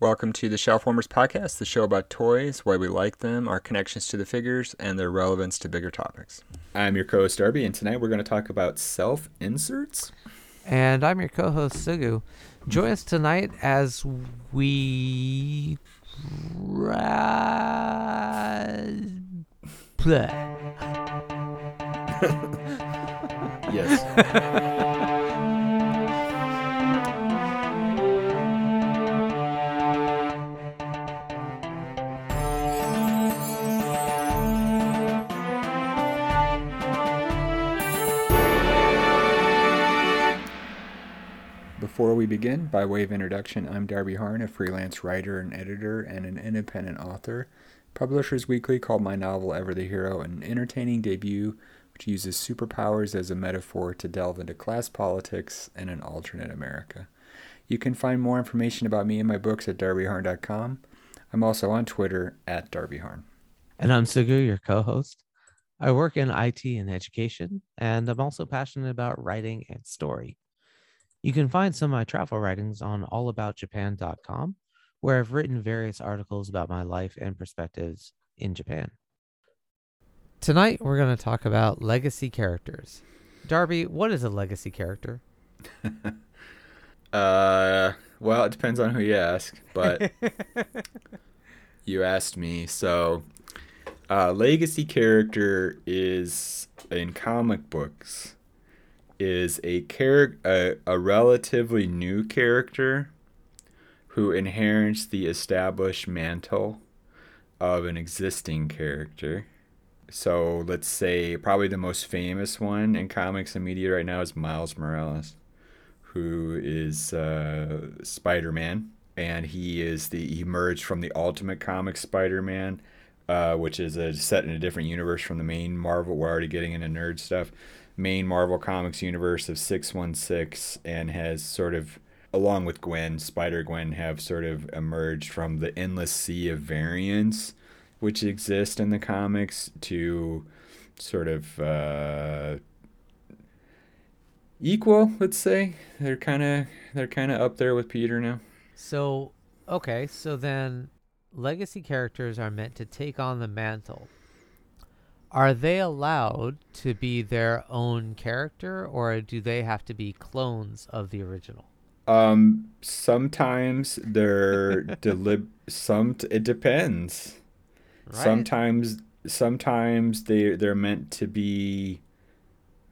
Welcome to the Shelfwarmers Podcast, the show about toys, why we like them, our connections to the figures, and their relevance to bigger topics. I'm your co host, Darby, and tonight we're going to talk about self inserts. And I'm your co host, Sugu. Join us tonight as we. play. Yes. Before we begin, by way of introduction, I'm Darby Harn, a freelance writer and editor and an independent author. Publishers Weekly called my novel Ever the Hero an entertaining debut which uses superpowers as a metaphor to delve into class politics and an alternate America. You can find more information about me and my books at darbyharn.com. I'm also on Twitter at darbyharn. And I'm Sugu, your co host. I work in IT and education, and I'm also passionate about writing and story. You can find some of my travel writings on allaboutjapan.com, where I've written various articles about my life and perspectives in Japan. Tonight, we're going to talk about legacy characters. Darby, what is a legacy character? uh, well, it depends on who you ask, but you asked me. So, uh, legacy character is in comic books is a char- a, a relatively new character who inherits the established mantle of an existing character. So let's say probably the most famous one in comics and media right now is Miles Morales, who is uh, Spider Man, and he is the he emerged from the Ultimate Comic Spider Man, uh, which is a, set in a different universe from the main Marvel. We're already getting into nerd stuff main Marvel Comics universe of 616 and has sort of, along with Gwen, Spider Gwen, have sort of emerged from the endless sea of variants which exist in the comics to sort of uh, equal, let's say. They're kind of they're kind of up there with Peter now. So, okay, so then legacy characters are meant to take on the mantle are they allowed to be their own character or do they have to be clones of the original? Um sometimes they're delib some t- it depends. Right. sometimes sometimes they they're meant to be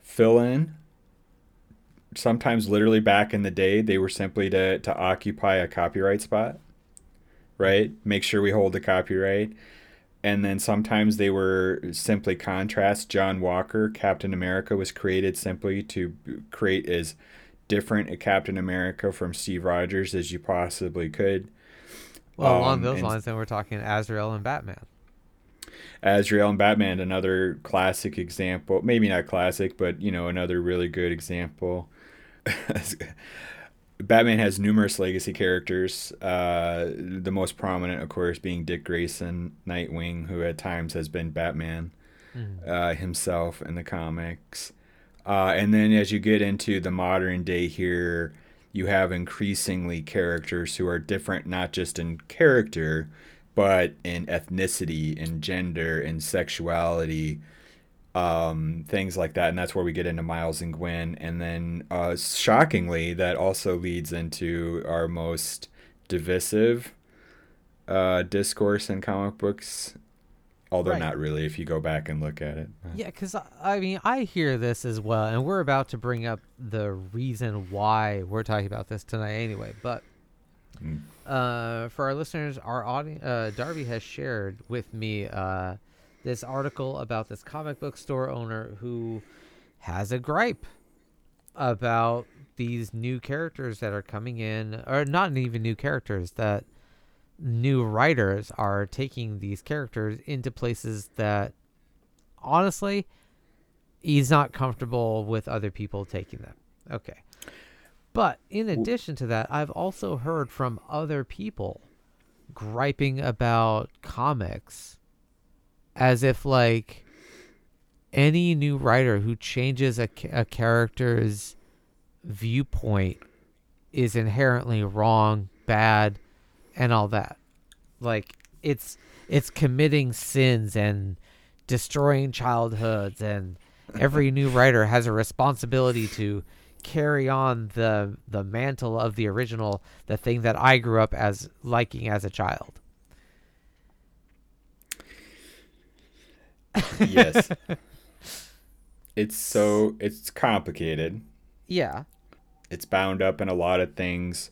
fill in sometimes literally back in the day they were simply to to occupy a copyright spot right? Make sure we hold the copyright and then sometimes they were simply contrast. John Walker, Captain America, was created simply to create as different a Captain America from Steve Rogers as you possibly could. Well, um, along those lines, then we're talking Azrael and Batman. Azrael and Batman, another classic example. Maybe not classic, but you know, another really good example. Batman has numerous legacy characters. Uh, the most prominent, of course, being Dick Grayson, Nightwing, who at times has been Batman mm. uh, himself in the comics. Uh, and then as you get into the modern day here, you have increasingly characters who are different, not just in character, but in ethnicity, in gender, in sexuality um, things like that. And that's where we get into Miles and Gwen. And then, uh, shockingly, that also leads into our most divisive uh, discourse in comic books. Although right. not really, if you go back and look at it. Yeah, because I mean, I hear this as well, and we're about to bring up the reason why we're talking about this tonight, anyway. But mm. uh, for our listeners, our audience, uh, Darby has shared with me uh, this article about this comic book store owner who has a gripe about these new characters that are coming in, or not even new characters, that new writers are taking these characters into places that honestly he's not comfortable with other people taking them. Okay. But in addition to that, I've also heard from other people griping about comics as if like any new writer who changes a, a character's viewpoint is inherently wrong, bad, and all that. Like it's it's committing sins and destroying childhoods and every new writer has a responsibility to carry on the the mantle of the original, the thing that I grew up as liking as a child. Yes. it's so it's complicated. Yeah. It's bound up in a lot of things.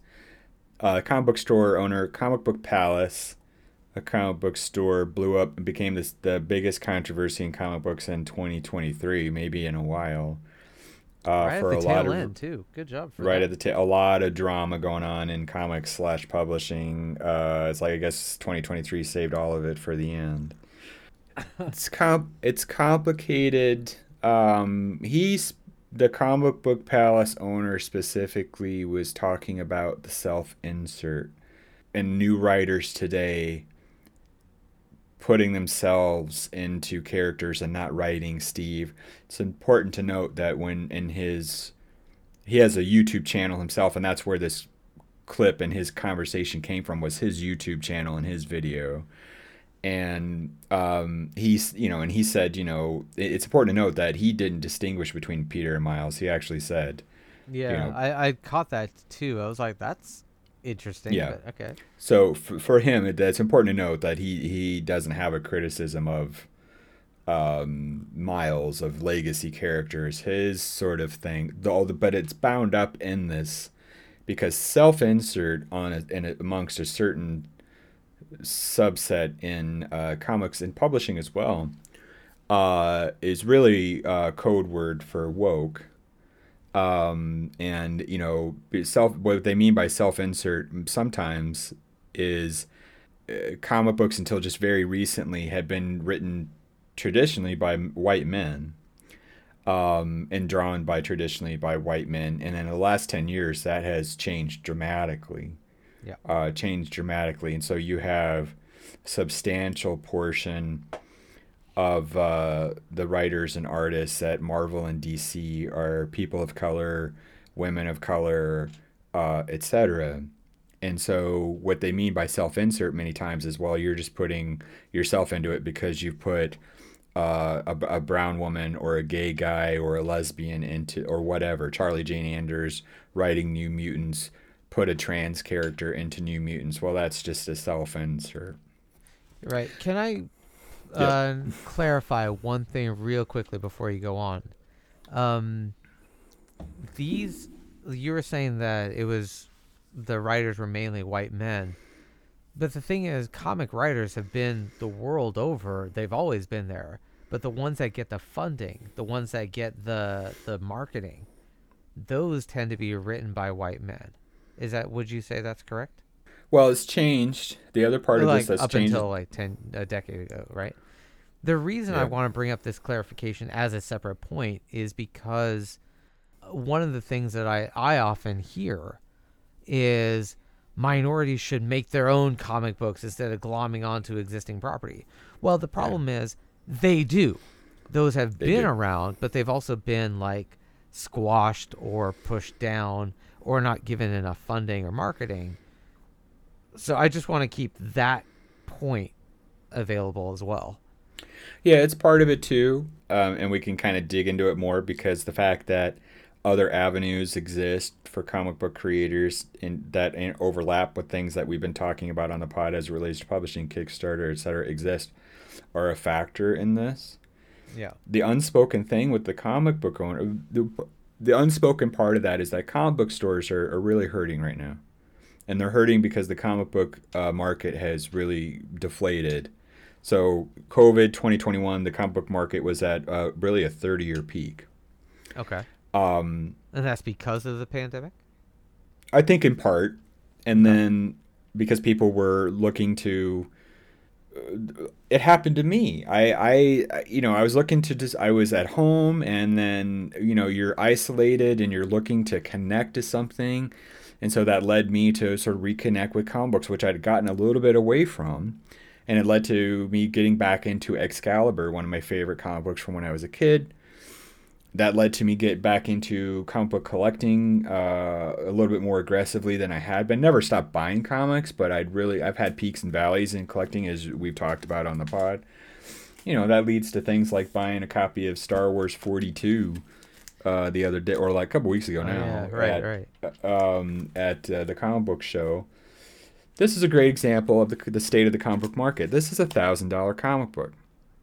Uh, comic book store owner, Comic Book Palace, a comic book store, blew up and became this the biggest controversy in comic books in 2023, maybe in a while. Uh, right for at the a tail lot end of, too. Good job. right that. at the tail, a lot of drama going on in comics slash publishing. Uh, it's like I guess 2023 saved all of it for the end. It's comp. It's complicated. Um, he's the comic book palace owner specifically was talking about the self insert and new writers today putting themselves into characters and not writing Steve. It's important to note that when in his he has a YouTube channel himself and that's where this clip and his conversation came from was his YouTube channel and his video and um, he's you know and he said you know it's important to note that he didn't distinguish between peter and miles. He actually said yeah you know, I, I caught that too. I was like that's interesting yeah. okay. So for, for him it, it's important to note that he he doesn't have a criticism of um, miles of legacy characters his sort of thing though but it's bound up in this because self-insert on a, in a, amongst a certain subset in uh, comics and publishing as well uh, is really a code word for woke. Um, and you know, self what they mean by self insert sometimes is uh, comic books until just very recently had been written traditionally by white men um, and drawn by traditionally by white men. And in the last 10 years, that has changed dramatically yeah. uh, changed dramatically, and so you have substantial portion of uh, the writers and artists at Marvel and DC are people of color, women of color, uh, etc. And so, what they mean by self insert many times is well, you're just putting yourself into it because you've put uh, a, a, brown woman or a gay guy or a lesbian into, or whatever. Charlie Jane Anders writing New Mutants put a trans character into New Mutants. Well, that's just a self insert. Right. Can I uh, clarify one thing real quickly before you go on? Um, these, you were saying that it was the writers were mainly white men. But the thing is, comic writers have been the world over. They've always been there. But the ones that get the funding, the ones that get the the marketing, those tend to be written by white men. Is that? Would you say that's correct? Well, it's changed. The other part of this has up changed until like ten a decade ago, right? The reason yeah. I want to bring up this clarification as a separate point is because one of the things that I I often hear is minorities should make their own comic books instead of glomming onto existing property. Well, the problem yeah. is they do. Those have they been do. around, but they've also been like squashed or pushed down or not given enough funding or marketing. So I just want to keep that point available as well. Yeah, it's part of it too, um, and we can kind of dig into it more because the fact that other avenues exist for comic book creators in that overlap with things that we've been talking about on the pod as relates to publishing, Kickstarter, etc., exist are a factor in this. Yeah. The unspoken thing with the comic book owner, the, the unspoken part of that is that comic book stores are, are really hurting right now. And they're hurting because the comic book uh, market has really deflated. So, COVID 2021, the comic book market was at uh, really a 30 year peak. Okay. Um, and that's because of the pandemic? I think in part. And then because people were looking to it happened to me. I, I, you know, I was looking to just, I was at home and then, you know, you're isolated and you're looking to connect to something. And so that led me to sort of reconnect with comic books, which I'd gotten a little bit away from. And it led to me getting back into Excalibur, one of my favorite comic books from when I was a kid. That led to me get back into comic book collecting uh, a little bit more aggressively than I had been. Never stopped buying comics, but I'd really I've had peaks and valleys in collecting as we've talked about on the pod. You know that leads to things like buying a copy of Star Wars 42 uh, the other day, or like a couple weeks ago Oh, now. yeah, right, at, right. Um, at uh, the comic book show. This is a great example of the, the state of the comic book market. This is a thousand dollar comic book.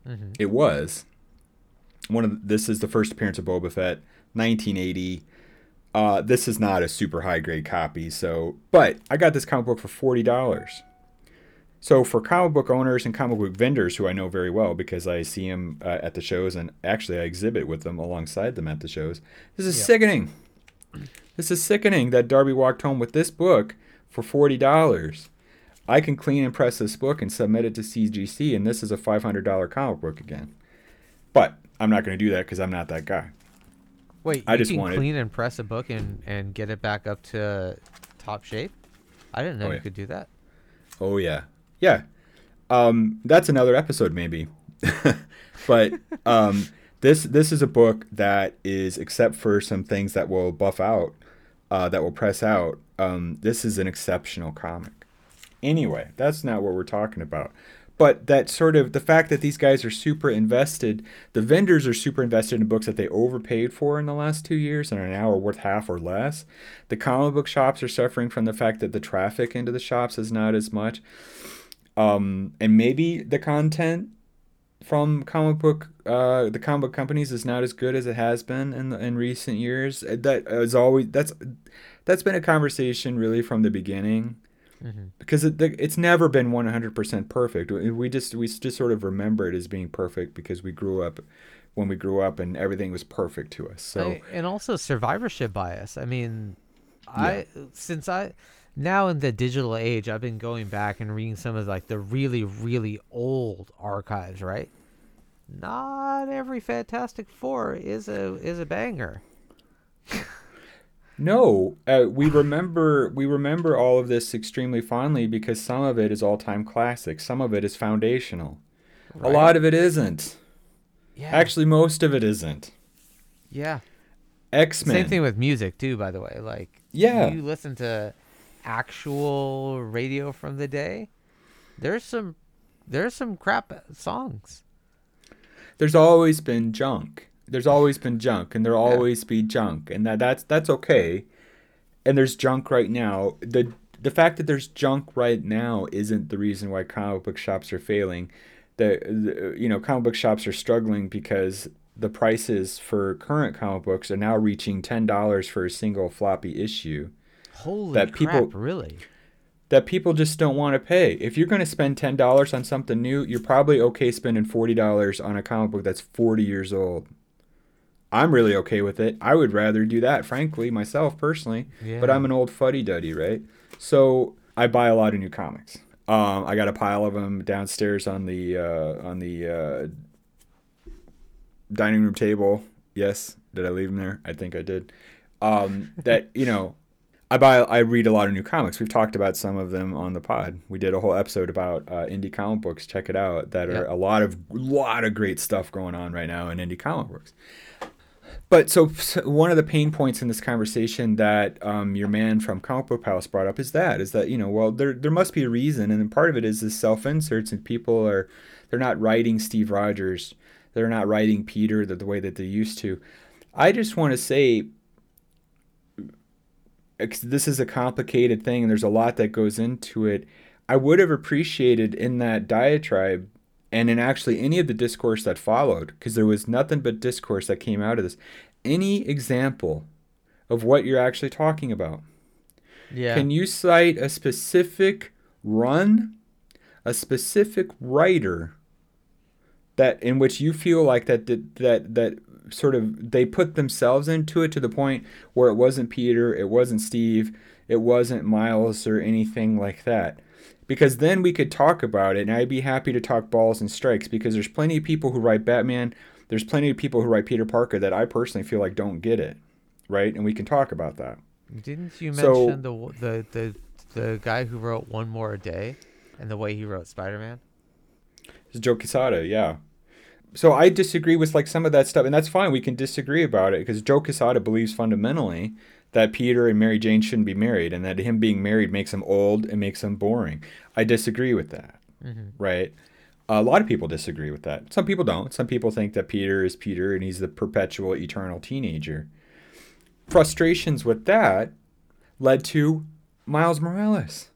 Mm-hmm. It was one of the, this is the first appearance of Boba Fett, 1980. Uh, this is not a super high grade copy, so but I got this comic book for forty dollars. So for comic book owners and comic book vendors who I know very well because I see them uh, at the shows and actually I exhibit with them alongside them at the shows. This is Yeah. sickening. This is sickening that Darby walked home with this book for forty dollars. I can clean and press this book and submit it to CGC, and this is a five hundred dollar comic book again. But I'm not going to do that because I'm not that guy. Wait, I you just can wanted- clean and press a book and and get it back up to top shape. I didn't know Oh, you yeah. could do that. Oh yeah, yeah. Um, that's another episode maybe. but um, this this is a book that is, except for some things that will buff out, uh, that will press out. Um, this is an exceptional comic. Anyway, that's not what we're talking about. But that sort of the fact that these guys are super invested, the vendors are super invested in books that they overpaid for in the last two years and are now worth half or less. The comic book shops are suffering from the fact that the traffic into the shops is not as much um, and maybe the content from comic book uh, the comic book companies is not as good as it has been in the, in recent years. That is always that's that's been a conversation really from the beginning Mm-hmm. because it, it's never been 100% perfect. We just we just sort of remember it as being perfect because we grew up when we grew up and everything was perfect to us. So I- and also survivorship bias. I mean, I since I now in the digital age, I've been going back and reading some of like the really really old archives. Right, not every Fantastic Four is a is a banger. No, uh, we remember we remember all of this extremely fondly because some of it is all-time classic, some of it is foundational. A lot of it isn't. Yeah, Actually, most of it isn't. yeah. X-Men. Same thing with music too. By the way, like Yeah. you listen to actual radio from the day. There's some there's some crap songs. There's always been junk. There's always been junk, and there'll always be junk, and that that's that's okay. And there's junk right now. the The fact that there's junk right now isn't the reason why comic book shops are failing. The, the you know comic book shops are struggling because the prices for current comic books are now reaching ten dollars for a single floppy issue. Holy That crap! people- really? that people just don't want to pay. If you're going to spend ten dollars on something new, you're probably okay spending forty dollars on a comic book that's forty years old. I'm really okay with it. I would rather do that, frankly, myself personally. But I'm an old fuddy duddy, right? So I buy a lot of new comics. Um, I got a pile of them downstairs on the uh, on the uh, dining room table. Yes, did I leave them there? I think I did. Um, that you know, I buy I read a lot of new comics. We've talked about some of them on the pod. We did a whole episode about uh, indie comic books. Check it out. That are Yep. a lot of lot of great stuff going on right now in indie comic books. But so, so one of the pain points in this conversation that um, your man from Comic Book Palace brought up is that is that you know well there there must be a reason and part of it is this self inserts and people are they're not writing Steve Rogers they're not writing Peter the, the way that they used to. I just want to say this is a complicated thing and there's a lot that goes into it. I would have appreciated in that diatribe and in actually any of the discourse that followed, because there was nothing but discourse that came out of this, any example of what you're actually talking about. Yeah. Can you cite a specific run, a specific writer that in which you feel like that that that, that sort of they put themselves into it to the point where it wasn't Peter, it wasn't Steve, it wasn't Miles or anything like that. Because then we could talk about it and I'd be happy to talk balls and strikes because there's plenty of people who write Batman, there's plenty of people who write Peter Parker that I personally feel like don't get it. Right? And we can talk about that. Didn't you So- mention the the the the guy who wrote One More a Day, and the way he wrote Spider Man? It's Joe Quesada, yeah. so I disagree with like some of that stuff, and that's fine. We can disagree about it because Joe Quesada believes fundamentally that Peter and Mary Jane shouldn't be married, and that him being married makes him old and makes him boring. I disagree with that. Mm-hmm. Right? A lot of people disagree with that. Some people don't. Some people think that Peter is Peter and he's the perpetual, eternal teenager. Frustrations with that led to Miles Morales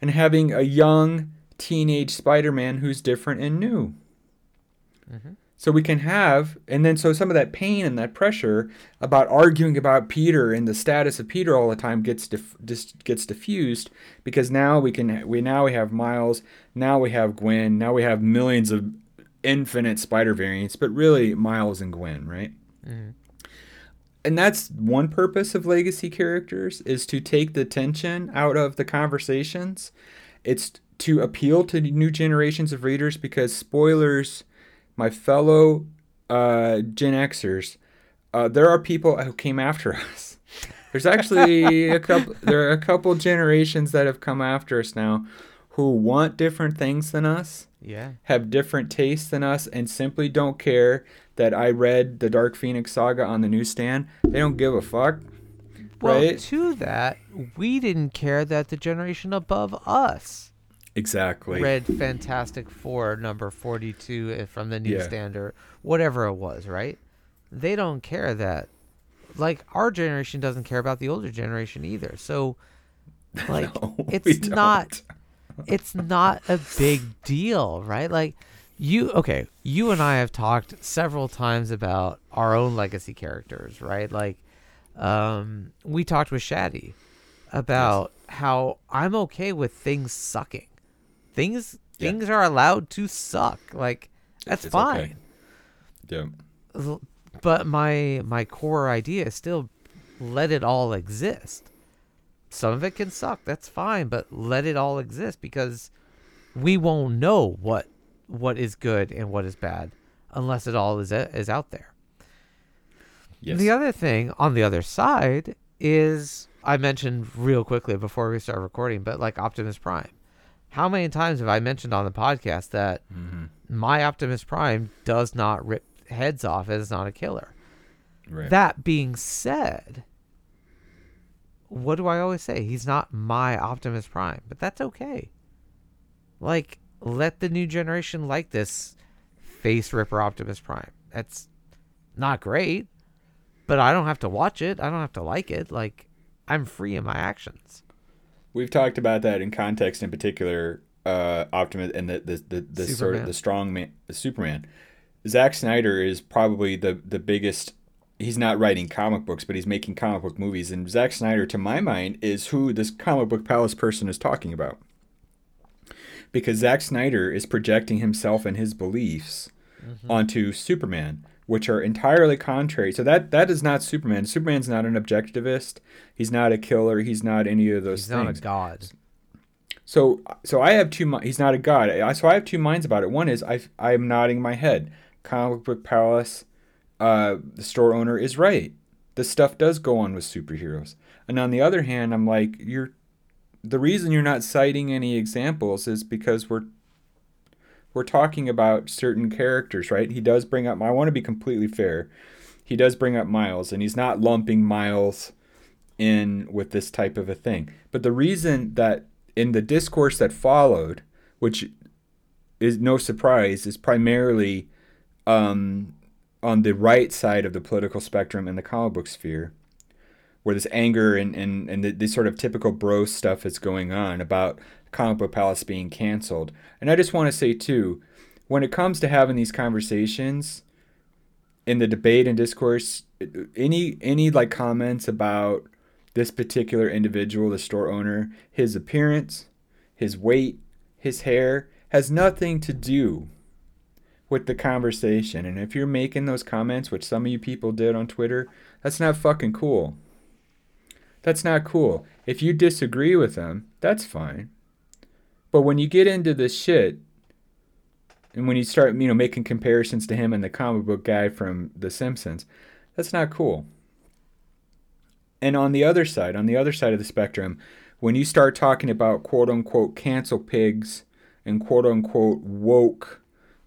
and having a young teenage Spider Man who's different and new. Mhm. So we can have, and then so some of that pain and that pressure about arguing about Peter and the status of Peter all the time gets dis- gets diffused because now we can we now we have Miles, now we have Gwen, now we have millions of infinite Spider variants, but really Miles and Gwen, right? Mhm. and that's one purpose of legacy characters is to take the tension out of the conversations it's to appeal to new generations of readers because spoilers my fellow uh, gen xers uh, there are people who came after us there's actually a couple there are a couple generations that have come after us now who want different things than us Yeah. have different tastes than us and simply don't care that I read the Dark Phoenix saga on the newsstand. They don't give a fuck. Well, Right? to that, we didn't care that the generation above us Exactly. read Fantastic Four number 42 uh, from the Yeah. newsstand or whatever it was, right? They don't care that. Like, our generation doesn't care about the older generation either. So, like, No, it's not it's not a big deal, right? Like you okay, you and I have talked several times about our own legacy characters, right? Like um we talked with Shaddy about how I'm okay with things sucking. Things Yeah. things are allowed to suck. Like that's It's okay. fine. Yeah. But my my core idea is still let it all exist. Some of it can suck, that's fine, but let it all exist because we won't know what what is good and what is bad unless it all is is out there. Yes. The other thing on the other side is I mentioned real quickly before we start recording, but like Optimus Prime. How many times have I mentioned on the podcast that Mhm. my Optimus Prime does not rip heads off and is not a killer? Right. That being said, what do I always say? He's not my Optimus Prime, but that's okay. Like, let the new generation like this face ripper Optimus Prime. That's not great, but I don't have to watch it. I don't have to like it. Like, I'm free in my actions. We've talked about that in context, in particular, uh, Optimus and the the the, the sort of the strong man, the Superman. Zack Snyder is probably the the biggest. He's not writing comic books, but he's making comic book movies. And Zack Snyder, to my mind, is who this comic book palace person is talking about. Because Zack Snyder is projecting himself and his beliefs onto Superman, which are entirely contrary. So that that is not Superman. Superman's not an objectivist. He's not a killer. He's not any of those He's things. not a god. So so I have two. He's not a god. So I have two minds about it. One is I I'm nodding my head. Comic book palace, uh, the store owner is right. The stuff does go on with superheroes. And on the other hand, I'm like you're. The reason you're not citing any examples is because we're we're talking about certain characters, right? He does bring up. I want to be completely fair. He does bring up Miles, and he's not lumping Miles in with this type of a thing. But the reason that in the discourse that followed, which is no surprise, is primarily um, on the right side of the political spectrum in the comic book sphere, where this anger and, and, and this sort of typical bro stuff is going on about comic book palace being canceled. And I just want to say, too, when it comes to having these conversations in the debate and discourse, any any like comments about this particular individual, the store owner, his appearance, his weight, his hair has nothing to do with the conversation. And if you're making those comments, which some of you people did on Twitter, that's not fucking cool. That's not cool. If you disagree with them, that's fine. But when you get into this shit, and when you start, you know, making comparisons to him and the comic book guy from The Simpsons, that's not cool. And on the other side, on the other side of the spectrum, when you start talking about quote unquote cancel pigs and quote unquote woke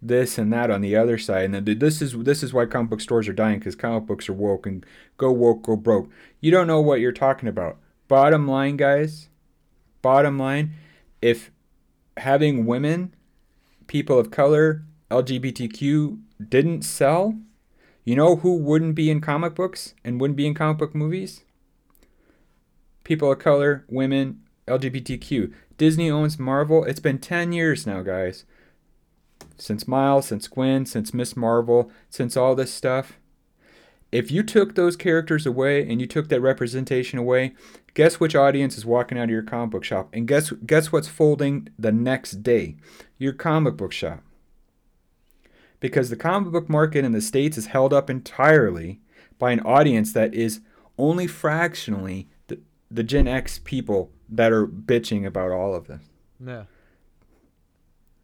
this and that on the other side, and then this is this is why comic book stores are dying because comic books are woke and go woke, go broke. You don't know what you're talking about. Bottom line, guys. Bottom line, if having women, people of color, LGBTQ didn't sell, you know who wouldn't be in comic books and wouldn't be in comic book movies? People of color, women, LGBTQ. Disney owns Marvel. It's been 10 years now, guys. Since Miles, since Gwen, since Miss Marvel, since all this stuff. If you took those characters away and you took that representation away, guess which audience is walking out of your comic book shop? And guess guess what's folding the next day? Your comic book shop. Because the comic book market in the States is held up entirely by an audience that is only fractionally the, the Gen X people that are bitching about all of this. Yeah.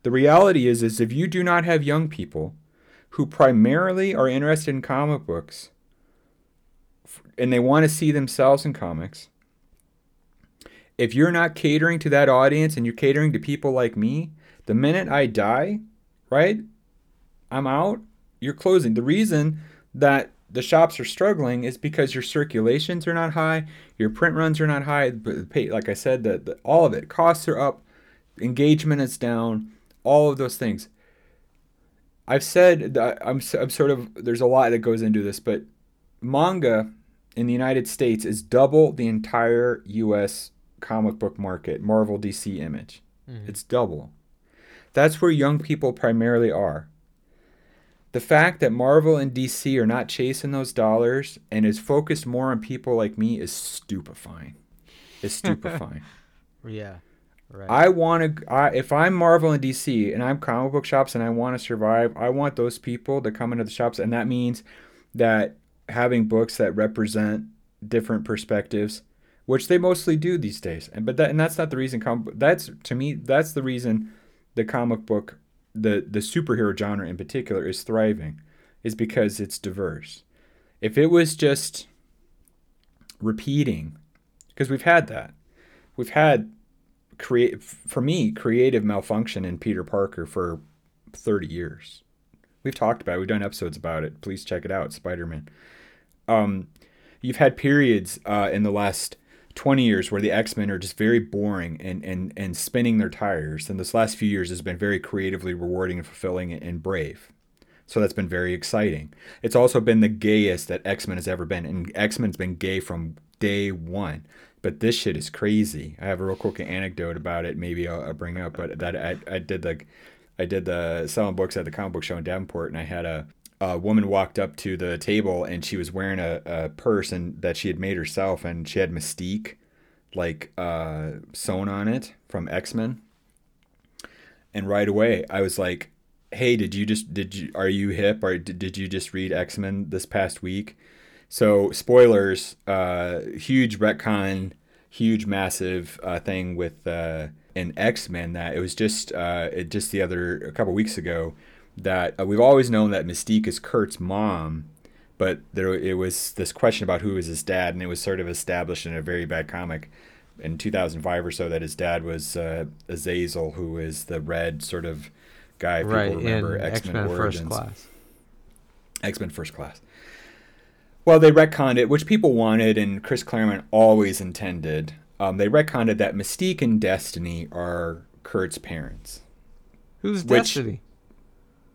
The reality is is if you do not have young people who primarily are interested in comic books and they want to see themselves in comics, if you're not catering to that audience and you're catering to people like me, the minute I die, right? I'm out. You're closing. The reason that the shops are struggling is because your circulations are not high, your print runs are not high. But like I said, the, the all of it costs are up, engagement is down, all of those things. I've said I'm I'm sort of there's a lot that goes into this, but manga in the United States is double the entire U.S. comic book market, Marvel, DC, Image. Mm-hmm. It's double. That's where young people primarily are the fact that Marvel and DC are not chasing those dollars and is focused more on people like me is stupefying. It's stupefying. yeah. Right. I want to. If I'm Marvel and DC and I'm comic book shops and I want to survive, I want those people to come into the shops, and that means that having books that represent different perspectives, which they mostly do these days. And but that and that's not the reason. Com- that's to me. That's the reason the comic book the the superhero genre in particular is thriving is because it's diverse. If it was just repeating, because we've had that, we've had create for me creative malfunction in Peter Parker for 30 years. We've talked about it. We've done episodes about it. Please check it out, Spider Man. Um, you've had periods uh, in the last 20 years where the X-Men are just very boring and, and, and spinning their tires. And this last few years has been very creatively rewarding and fulfilling and brave. So that's been very exciting. It's also been the gayest that X-Men has ever been. And X-Men's been gay from day one. But this shit is crazy. I have a real quick anecdote about it. Maybe I'll, I'll bring up, but that I, I did the, I did the selling books at the comic book show in Davenport, and I had a, a woman walked up to the table and she was wearing a, a purse and that she had made herself and she had Mystique like uh, sewn on it from X Men. And right away I was like, "Hey, did you just did you are you hip or did, did you just read X Men this past week?" So spoilers, uh, huge retcon, huge massive uh, thing with uh, an X Men that it was just uh, it just the other a couple weeks ago that uh, we've always known that Mystique is Kurt's mom, but there it was this question about who is his dad, and it was sort of established in a very bad comic in 2005 or so that his dad was uh, Azazel, who is the red sort of guy. People right, remember X Men First Class. X Men First Class. Well, they retconned it, which people wanted, and Chris Claremont always intended. Um, they retconned that Mystique and Destiny are Kurt's parents. Who's Destiny?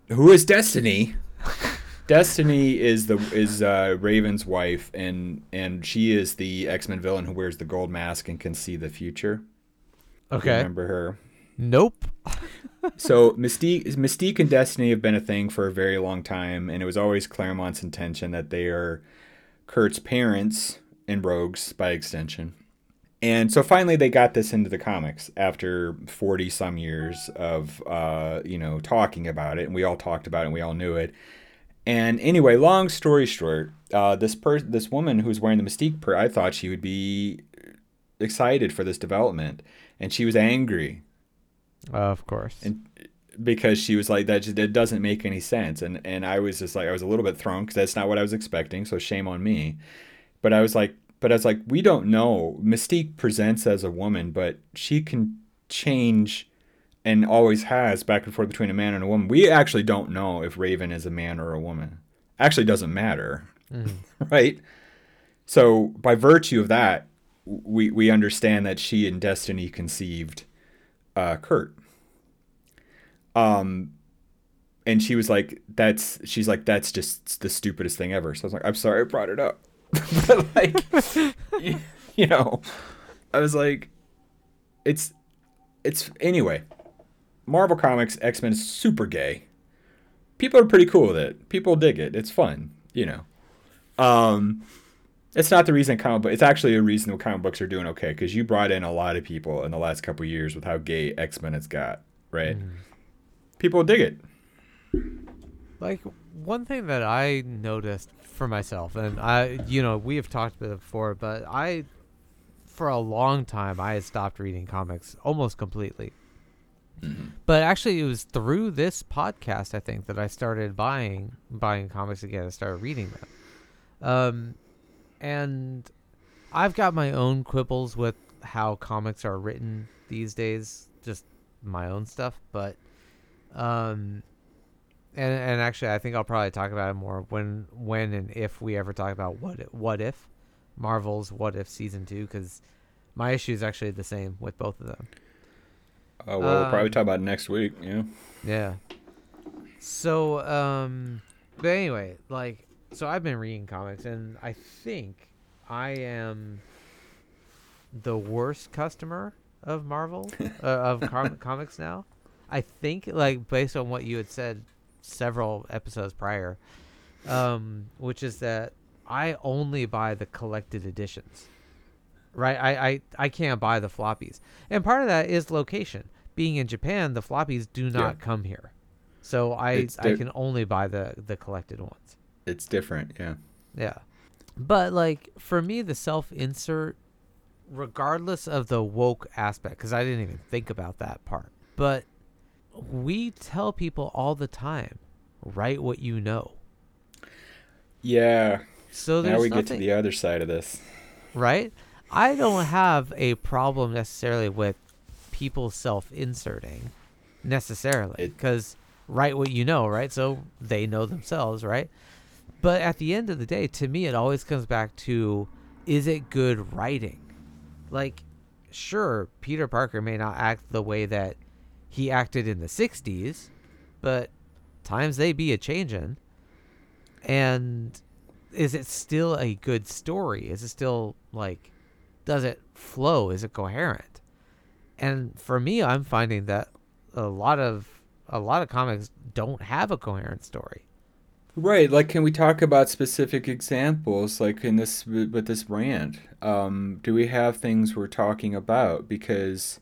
who is Destiny? Destiny is the is uh, Raven's wife, and and she is the X Men villain who wears the gold mask and can see the future. Okay, remember her? Nope. so Mystique, Mystique and Destiny have been a thing for a very long time, and it was always Claremont's intention that they are Kurt's parents and Rogues by extension. And so finally, they got this into the comics after 40 some years of, uh, you know, talking about it. And we all talked about it and we all knew it. And anyway, long story short, uh, this per- this woman who's wearing the Mystique per, I thought she would be excited for this development. And she was angry. Of course. And because she was like, that just, it doesn't make any sense. And, and I was just like, I was a little bit thrown because that's not what I was expecting. So shame on me. But I was like, but I was like, we don't know. Mystique presents as a woman, but she can change and always has back and forth between a man and a woman. We actually don't know if Raven is a man or a woman. Actually, doesn't matter, Mhm. right? So by virtue of that, we we understand that she and Destiny conceived uh, Kurt. Um, and she was like, "That's," she's like, "That's just the stupidest thing ever." So I was like, "I'm sorry I brought it up," but like, you, you know, I was like, "It's, it's anyway." Marvel Comics X Men is super gay. People are pretty cool with it. People dig it. It's fun, you know. Um, it's not the reason comic book. It's actually a reason the comic books are doing okay because you brought in a lot of people in the last couple years with how gay X Men has got. Right? People dig it. Like one thing that I noticed for myself, and I, you know, we have talked about it before, but I, for a long time, I had stopped reading comics almost completely. But actually, it was through this podcast, I think, that I started buying buying comics again and started reading them. Um, and I've got my own quibbles with how comics are written these days, just my own stuff. But, um, and and actually, I think I'll probably talk about it more when when and if we ever talk about what what if Marvel's What If season two, because my issue is actually the same with both of them. Oh well, we'll probably Um, talk about it next week. Yeah. Yeah. So, um, but anyway, like, so I've been reading comics, and I think I am the worst customer of Marvel uh, of com- comics now. I think, like, based on what you had said several episodes prior, um, which is that I only buy the collected editions. Right, I, I I can't buy the floppies, and part of that is location. Being in Japan, the floppies do not come here, so I I can only buy the the collected ones. It's different. Yeah. Yeah. But like for me the self-insert regardless of the woke aspect cuz I didn't even think about that part. But we tell people all the time, write what you know. Yeah. So Now we get to the other side of this. right? I don't have a problem necessarily with people self-inserting necessarily because write what you know, right? So they know themselves, right? But at the end of the day, to me, it always comes back to is it good writing? Like, sure, Peter Parker may not act the way that he acted in the 60s, but times they be a changin'. And is it still a good story? Is it still like does it flow? Is it coherent? And for me, I'm finding that a lot of a lot of comics don't have a coherent story. Right. Like, can we talk about specific examples, like in this with this brand? Um, do we have things we're talking about? Because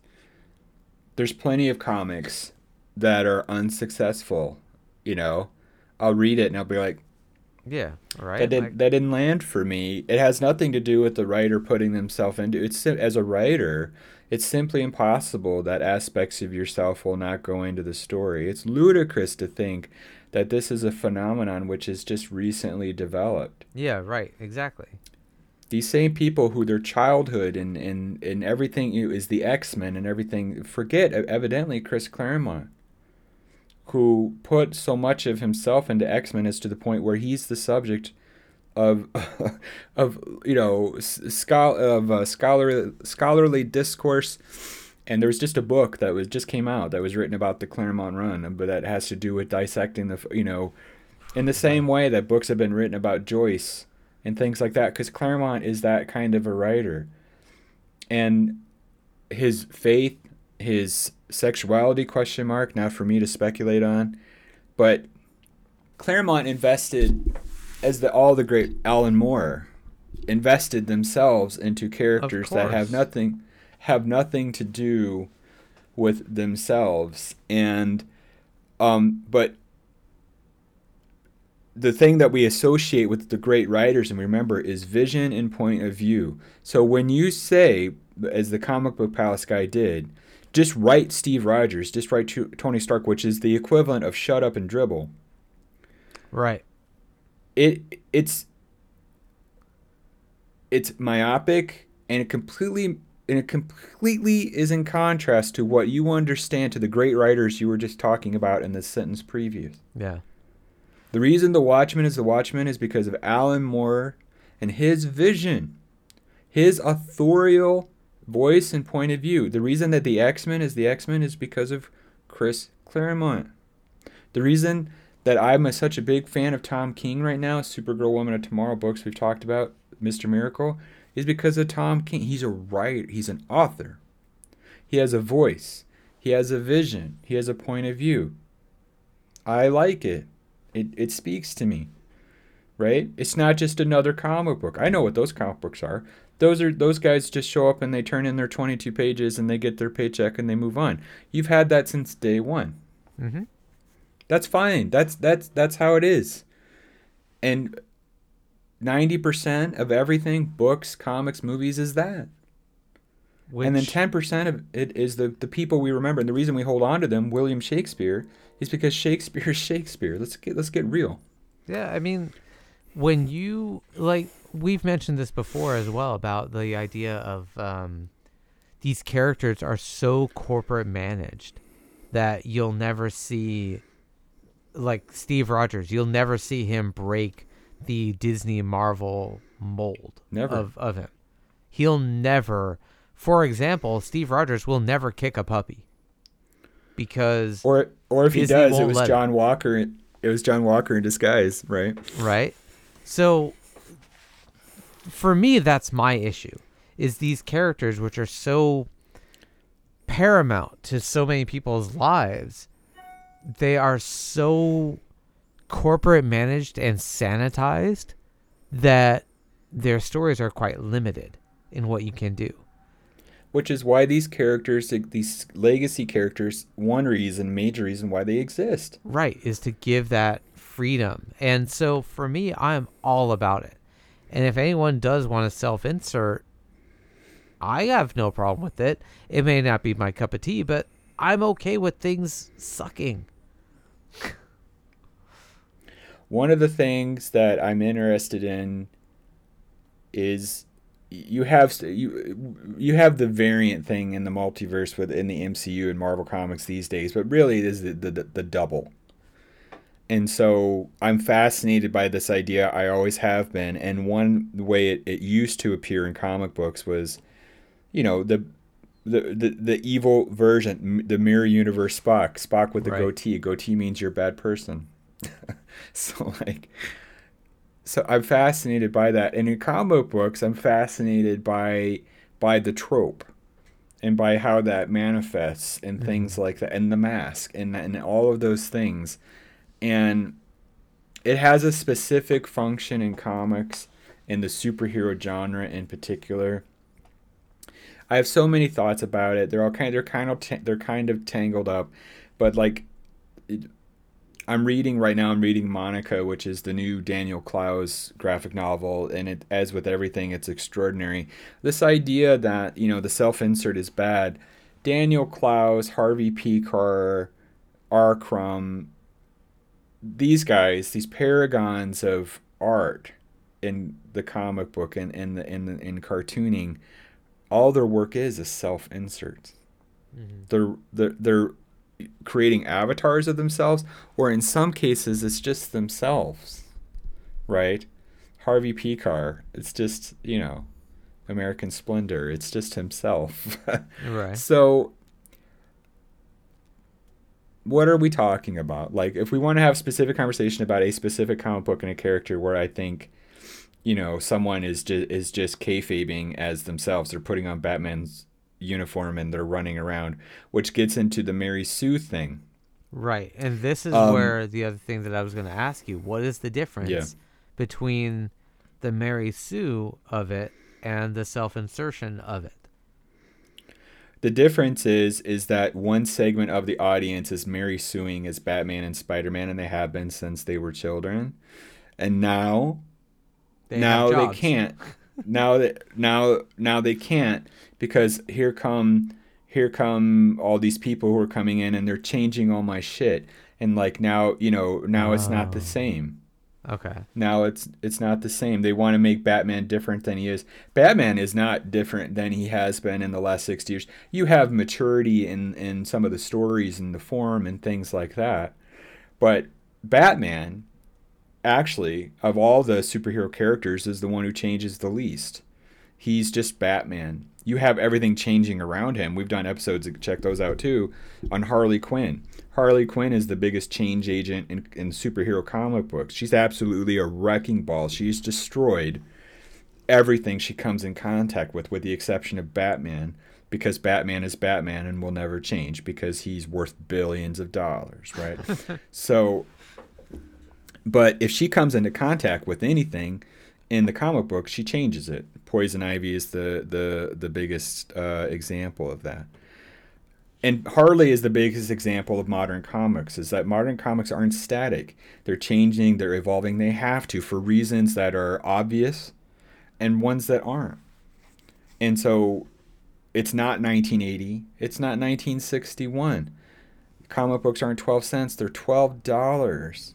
there's plenty of comics that are unsuccessful. You know, I'll read it and I'll be like, Yeah, right. that didn't Like- that didn't land for me. It has nothing to do with the writer putting themselves into it. as a writer. It's simply impossible that aspects of yourself will not go into the story. It's ludicrous to think that this is a phenomenon which is just recently developed. yeah, right. Exactly. These same people who their childhood and, and, and everything is the X Men and everything forget evidently Chris Claremont, who put so much of himself into X Men as to the point where he's the subject of of you know schol- of uh, scholar scholarly discourse. And there was just a book that was just came out that was written about the Claremont run, uh, but that has to do with dissecting the you know, in the same way that books have been written about Joyce and things like that because Claremont is that kind of a writer. And his faith, his sexuality question mark, not for me to speculate on, but Claremont invested as the all the great Alan Moore invested themselves into characters that have nothing have nothing to do with themselves and um but the thing that we associate with the great writers and remember is vision and point of view. So when you say, as the comic book palace guy did, just write Steve Rogers, just write to- Tony Stark, which is the equivalent of shut up and dribble. Right. It it's it's myopic and it completely and it completely is in contrast to what you understand to the great writers you were just talking about in this sentence previous. Yeah. The reason The Watchmen is The Watchmen is because of Alan Moore and his vision, his authorial voice and point of view. The reason that the X Men is the X Men is because of Chris Claremont. The reason that I'm a, such a big fan of Tom King right now, Supergirl Woman of Tomorrow books we've talked about, Mr. Miracle, is because of Tom King. He's a writer, he's an author. He has a voice, he has a vision, he has a point of view. I like it. It it speaks to me. Right? It's not just another comic book. I know what those comic books are. Those are those guys just show up and they turn in their 22 pages and they get their paycheck and they move on. You've had that since day 1. Mm-hmm. That's fine. That's that's that's how it is. And 90% of everything, books, comics, movies is that. Which, and then 10% of it is the, the people we remember. And the reason we hold on to them, William Shakespeare, is because Shakespeare is Shakespeare. Let's get let's get real. Yeah, I mean, when you like, we've mentioned this before as well about the idea of um, these characters are so corporate managed that you'll never see, like Steve Rogers, you'll never see him break the Disney Marvel mold Never. of of him. He'll never, for example, Steve Rogers will never kick a puppy because Or or if he does, it was John Walker. It was John Walker in disguise, right? right? So for me that's my issue is these characters which are so paramount to so many people's lives they are so corporate managed and sanitized that their stories are quite limited in what you can do. Which is why these characters, these legacy characters, one reason, major reason why they exist. right is to give that freedom. And so for me i'm all about it. And if anyone does want to self-insert i have no problem with it. It may not be my cup of tea but i'm okay with things sucking One of the things that I'm interested in is you have you you have the variant thing in the multiverse within the MCU and Marvel Comics these days, but really it is the the, the double. And so I'm fascinated by this idea. I always have been. And one way it, it used to appear in comic books was, you know, the the, the, the evil version, the mirror universe Spock, Spock with the Right. goatee. Goatee means you're a bad person. so like, so I'm fascinated by that. And in comic books, I'm fascinated by by the trope and by how that manifests and mm-hmm. things like that, and the mask and and all of those things. And it has a specific function in comics, in the superhero genre in particular. I have so many thoughts about it. They're all kind. of, They're kind of. they're kind of tangled up, but like, I'm reading right now. I'm reading Monica, which is the new Daniel Clowes graphic novel, and it, as with everything, it's extraordinary. This idea that you know the self-insert is bad. Daniel Clowes, Harvey Pekar, R. Crumb, these guys, these paragons of art in the comic book and in the in the, in cartooning, all their work is a self-insert. Mm-hmm. They're they're they're creating avatars of themselves, or in some cases, it's just themselves, right? Harvey Pekar, it's just you know, American Splendor. It's just himself. right So, what are we talking about? Like, if we want to have specific conversation about a specific comic book and a character where I think, you know, someone is just is just kayfabing as themselves, they're putting on Batman's uniform and they're running around, which gets into the Mary Sue thing. right and this is Um, where the other thing that i was going to ask you what is the difference between the mary sue of it and the self-insertion of it? The difference is is that one segment of the audience is Mary suing as Batman and Spider-Man, and they have been since they were children, and now They now they can't now that now now they can't because here come here come all these people who are coming in and they're changing all my shit and like now you know now it's not the Oh. same Okay. Now it's it's not the same. They want to make Batman different than he is. Batman is not different than he has been in the last 60 years. You have maturity in in some of the stories and the form and things like that. But Batman actually of all the superhero characters is the one who changes the least. He's just Batman. You have everything changing around him. We've done episodes check those out too on Harley Quinn. Harley Quinn is the biggest change agent in, in superhero comic books. She's absolutely a wrecking ball. She's destroyed everything she comes in contact with, with the exception of Batman, because Batman is Batman and will never change because he's worth billions of dollars, right? so, but if she comes into contact with anything in the comic book, she changes it. Poison Ivy is the the the biggest uh, example of that and Harley is the biggest example of modern comics is that modern comics aren't static. They're changing, they're evolving, they have to for reasons that are obvious and ones that aren't. And so it's not 1980, it's not 1961. Comic books aren't 12 cents, they're $12.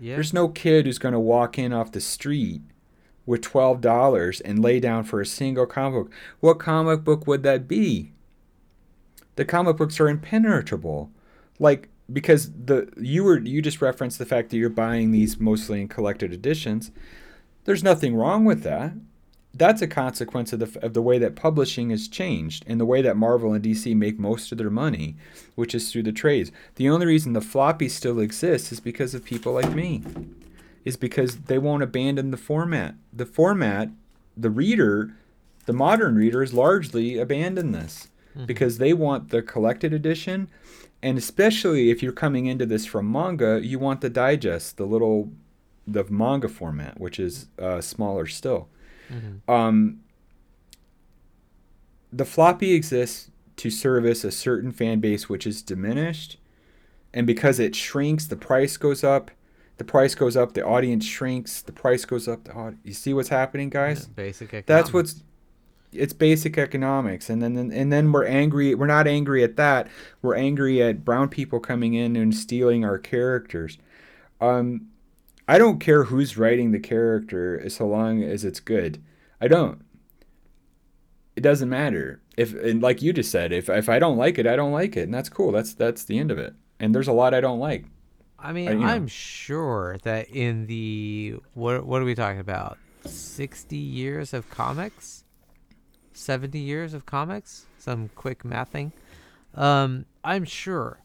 Yeah. There's no kid who's going to walk in off the street with $12 and lay down for a single comic book. What comic book would that be? the comic books are impenetrable. Like because the you were you just referenced the fact that you're buying these mostly in collected editions. There's nothing wrong with that. That's a consequence of the of the way that publishing has changed and the way that Marvel and DC make most of their money, which is through the trades. The only reason the floppy still exists is because of people like me. Is because they won't abandon the format. The format, the reader, the modern reader has largely abandoned this mm-hmm. because they want the collected edition. And especially if you're coming into this from manga, you want the digest, the little, the manga format, which is uh, smaller still. Mm-hmm. Um, the floppy exists to service a certain fan base which is diminished. And because it shrinks, the price goes up. The price goes up, the audience shrinks, the price goes up. The aud- you see what's happening, guys? Yeah, basic economics. That's what's it's basic economics and then and then we're angry we're not angry at that we're angry at brown people coming in and stealing our characters um i don't care who's writing the character so long as it's good. I don't. It doesn't matter. If and like you just said if if i don't like it i don't like it and that's cool. That's that's the end of it. And there's a lot i don't like. I mean I, i'm sure that in the what what are we talking about? 60 years of comics? 70 years of comics, some quick mathing, um, I'm sure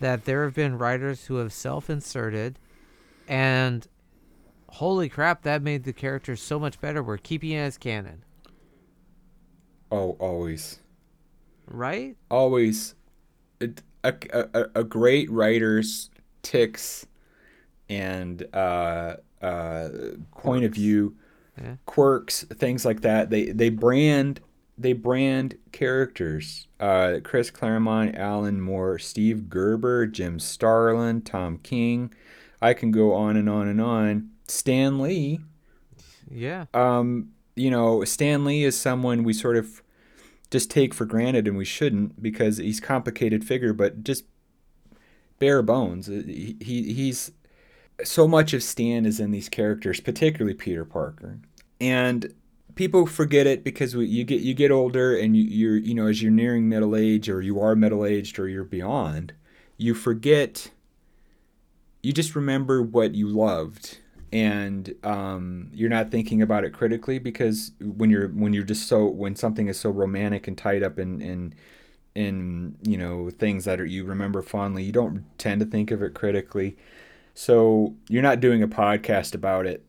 that there have been writers who have self inserted and holy crap, that made the characters so much better. We're keeping it as canon. Oh, always. Right? Always. It, a, a, a great writer's ticks and uh, uh, point of view yeah. quirks, things like that. They they brand they brand characters. Uh, Chris Claremont, Alan Moore, Steve Gerber, Jim Starlin, Tom King. I can go on and on and on. Stan Lee. Yeah. Um, you know, Stan Lee is someone we sort of just take for granted and we shouldn't because he's complicated figure, but just bare bones. He, he he's so much of Stan is in these characters, particularly Peter Parker, and people forget it because we, you get you get older and you, you're you know as you're nearing middle age or you are middle aged or you're beyond, you forget. You just remember what you loved, and um, you're not thinking about it critically because when you're when you're just so when something is so romantic and tied up in in in you know things that are you remember fondly, you don't tend to think of it critically. So you're not doing a podcast about it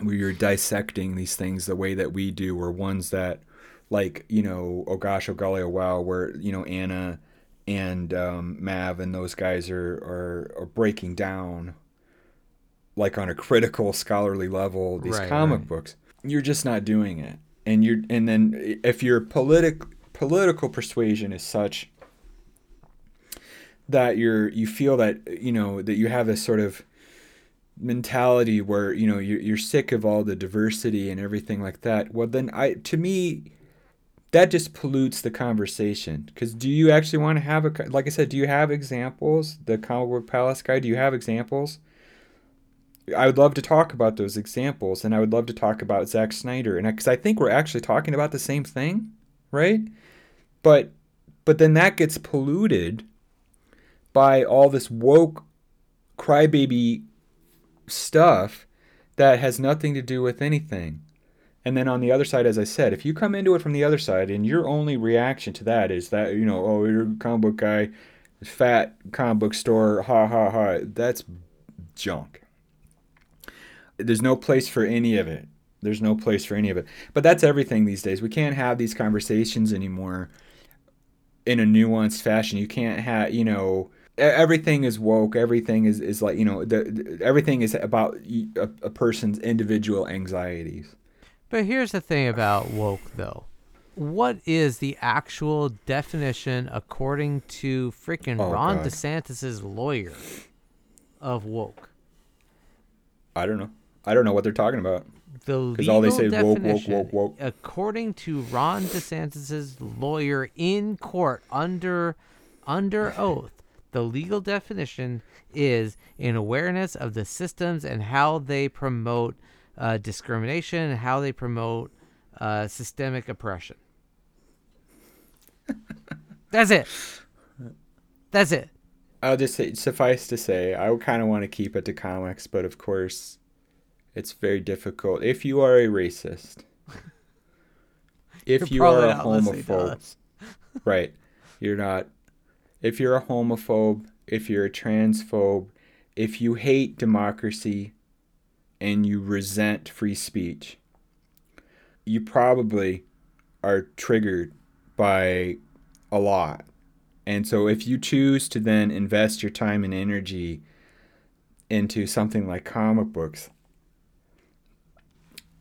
where you're dissecting these things the way that we do, or ones that, like, you know, oh gosh, oh golly, oh wow, where, you know, Anna and um, Mav and those guys are, are, are breaking down, like on a critical scholarly level, these right, comic right. books. You're just not doing it. And you're, and then if your politic, political persuasion is such that you're you feel that you know that you have this sort of mentality where you know you're, you're sick of all the diversity and everything like that well then i to me that just pollutes the conversation because do you actually want to have a like i said do you have examples the comic palace guy do you have examples I would love to talk about those examples, and I would love to talk about Zack Snyder, and because I think we're actually talking about the same thing, right? But but then that gets polluted by all this woke crybaby stuff that has nothing to do with anything. And then on the other side, as I said, if you come into it from the other side and your only reaction to that is that, you know, oh, you're a comic book guy, fat comic book store, ha ha ha, that's junk. There's no place for any of it. There's no place for any of it. But that's everything these days. We can't have these conversations anymore in a nuanced fashion. You can't have, you know, everything is woke. Everything is, is like, you know, the, the everything is about a, a person's individual anxieties. But here's the thing about woke, though. What is the actual definition, according to freaking Oh, Ron God. DeSantis's lawyer, of woke? I don't know. I don't know what they're talking about. The legal all they say woke, woke, woke, woke. according to Ron DeSantis's lawyer in court under under oath, the legal definition is an awareness of the systems and how they promote uh, discrimination and how they promote uh, systemic oppression. That's it. That's it. I'll just say, suffice to say, I kind of want to keep it to comics, but of course, it's very difficult. If you are a racist, if you are a not listening to homophobe, right? You're not. If you're a homophobe, if you're a transphobe, if you hate democracy and you resent free speech, you probably are triggered by a lot. And so if you choose to then invest your time and energy into something like comic books,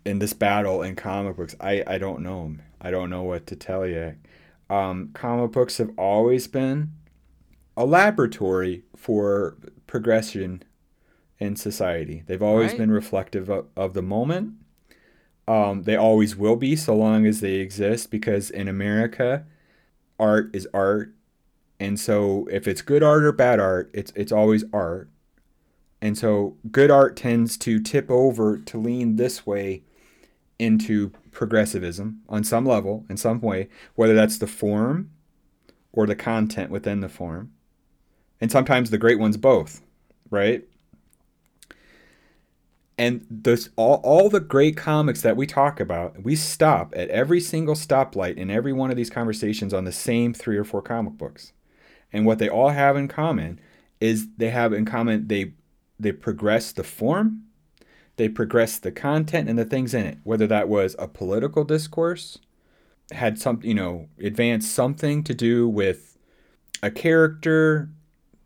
in this battle in comic books, I, I don't know. I don't know what to tell you. Um, comic books have always been a laboratory for progression in society. They've always Right. been reflective of, of the moment. Um, they always will be so long as they exist because in America, art is art. And so if it's good art or bad art, it's it's always art. And so good art tends to tip over to lean this way into progressivism on some level, in some way, whether that's the form or the content within the form. And sometimes the great ones both, right? And this all, all the great comics that we talk about, we stop at every single stoplight in every one of these conversations on the same three or four comic books. And what they all have in common is they have in common they they progress the form, they progress the content and the things in it, whether that was a political discourse, had some, you know, advanced something to do with a character,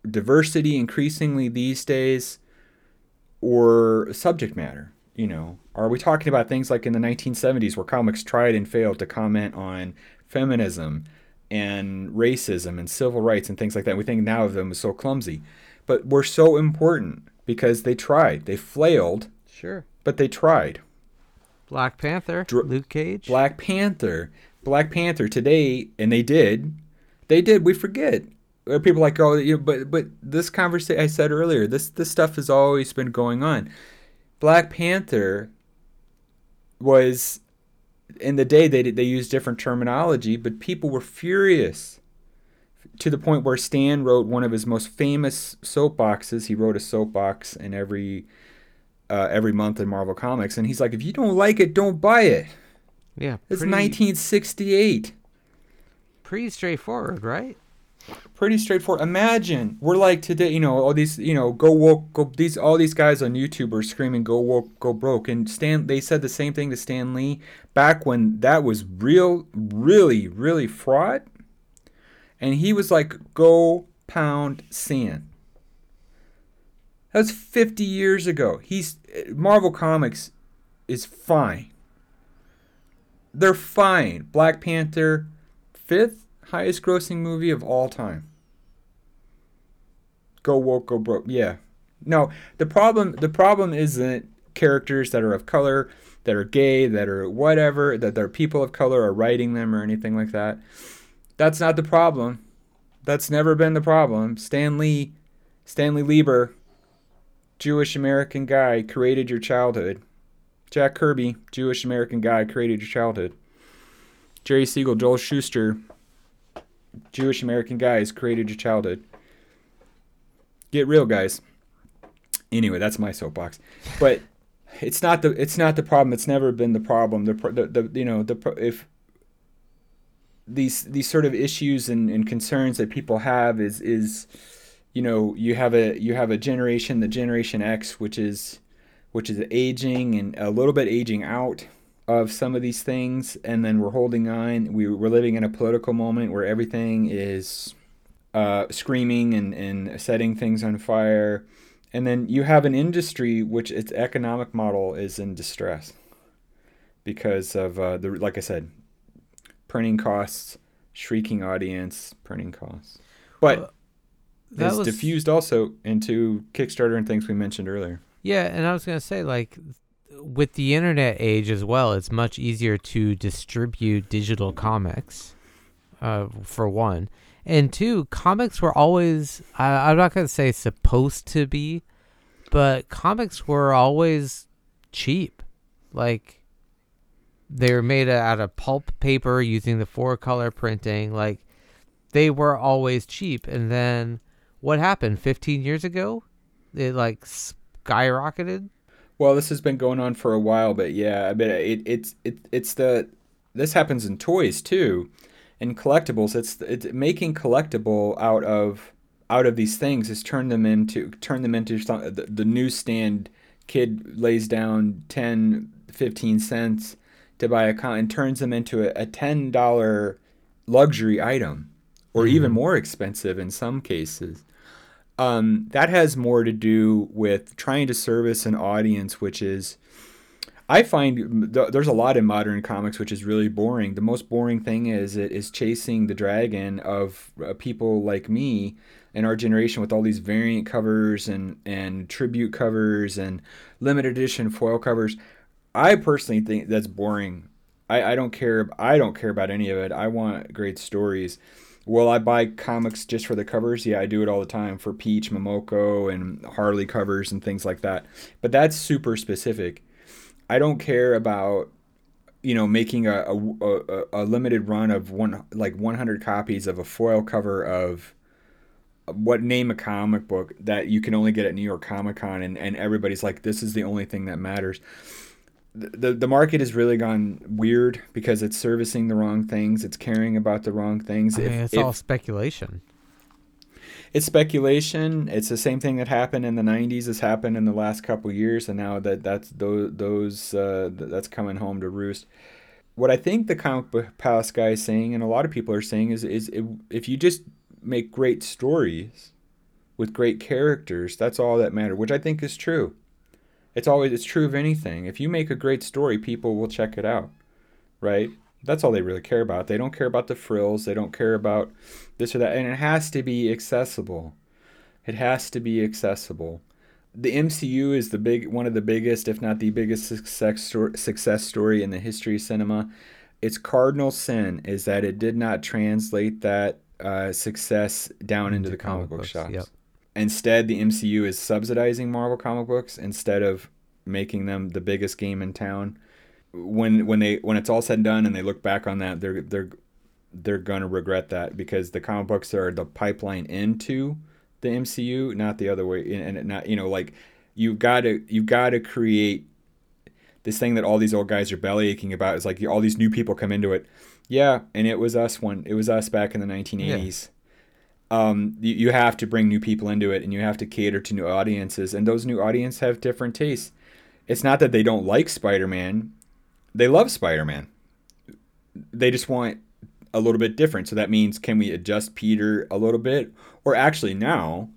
diversity increasingly these days, or subject matter. You know, are we talking about things like in the 1970s where comics tried and failed to comment on feminism and racism and civil rights and things like that? We think now of them as so clumsy, but were so important because they tried. They flailed, Sure. but they tried. Black Panther, Dr- Luke Cage. Black Panther, Black Panther today, and they did, they did. We forget. Or People like, oh, you know, but but this conversation I said earlier, this this stuff has always been going on. Black Panther was in the day they they used different terminology, but people were furious to the point where Stan wrote one of his most famous soapboxes. He wrote a soapbox in every uh, every month in Marvel Comics, and he's like, if you don't like it, don't buy it. yeah, It's 1968. pretty straightforward, right? Pretty straightforward. Imagine we're like today, you know, all these, you know, go woke, go these, all these guys on YouTube are screaming, go woke, go broke, and Stan. They said the same thing to Stan Lee back when that was real, really, really fraught, and he was like, go pound sand. That was 50 years ago. He's Marvel Comics is fine. They're fine. Black Panther, fifth highest grossing movie of all time. Go woke, go broke. Yeah. No, the problem the problem isn't characters that are of color, that are gay, that are whatever, that they're people of color are writing them or anything like that. That's not the problem. That's never been the problem. Stan Lee, Stanley Lieber Jewish American guy, created your childhood. Jack Kirby, Jewish American guy, created your childhood. Jerry Siegel, Joe Shuster, Jewish American guys, created your childhood. Get real, guys. Anyway, that's my soapbox. But it's not the it's not the problem. It's never been the problem. The the, the you know the if these these sort of issues and, and concerns that people have is is you know you have a you have a generation the generation X which is which is aging and a little bit aging out of some of these things and then we're holding on we, we're living in a political moment where everything is uh, screaming and, and setting things on fire and then you have an industry which its economic model is in distress because of uh, the like i said printing costs, shrieking audience, printing costs. But well, that was diffused also into Kickstarter and things we mentioned earlier. Yeah, and I was gonna say like with the internet age as well, it's much easier to distribute digital comics. Uh, for one, and two, comics were always I, I'm not gonna say supposed to be, but comics were always cheap. Like they were made out of pulp paper using the four color printing. Like they were always cheap. And then what happened 15 years ago? It like skyrocketed. Well, this has been going on for a while, but yeah, I mean, it, it's it, it's the this happens in toys too, in collectibles. It's it's making collectible out of out of these things is turn them into turn them into some, the, the newsstand kid lays down 10 15 cents to buy a con and turns them into a, a $10 luxury item or mm-hmm. even more expensive in some cases. Um, that has more to do with trying to service an audience, which is, I find th- there's a lot in modern comics which is really boring. The most boring thing is it is chasing the dragon of uh, people like me and our generation with all these variant covers and and tribute covers and limited edition foil covers. I personally think that's boring. I, I don't care. I don't care about any of it. I want great stories. Will I buy comics just for the covers? Yeah, I do it all the time for Peach, Momoko, and Harley covers and things like that. But that's super specific. I don't care about you know making a, a, a, a limited run of one like 100 copies of a foil cover of what name a comic book that you can only get at New York Comic Con and, and everybody's like this is the only thing that matters the the market has really gone weird because it's servicing the wrong things. It's caring about the wrong things. I mean, if, it's if, all speculation. It's speculation. It's the same thing that happened in the '90s has happened in the last couple years, and now that that's those those uh, that's coming home to roost. What I think the comic book palace guy is saying, and a lot of people are saying, is is if you just make great stories with great characters, that's all that matters, which I think is true. It's always it's true of anything. If you make a great story, people will check it out, right? That's all they really care about. They don't care about the frills. They don't care about this or that, and it has to be accessible. It has to be accessible. The MCU is the big one of the biggest, if not the biggest success story, success story in the history of cinema. Its cardinal sin is that it did not translate that uh, success down into, into the comic, comic book shops. Yep. Instead, the MCU is subsidizing Marvel comic books instead of making them the biggest game in town. When when they when it's all said and done and they look back on that, they're they're they're gonna regret that because the comic books are the pipeline into the MCU, not the other way. And not you know like you've got to you've got to create this thing that all these old guys are belly aching about. Is like all these new people come into it. Yeah, and it was us when it was us back in the 1980s. Yeah um, you, you have to bring new people into it and you have to cater to new audiences. And those new audiences have different tastes. It's not that they don't like spider-man. They love spider-man. They just want a little bit different. So that means can we adjust peter a little bit? Or actually now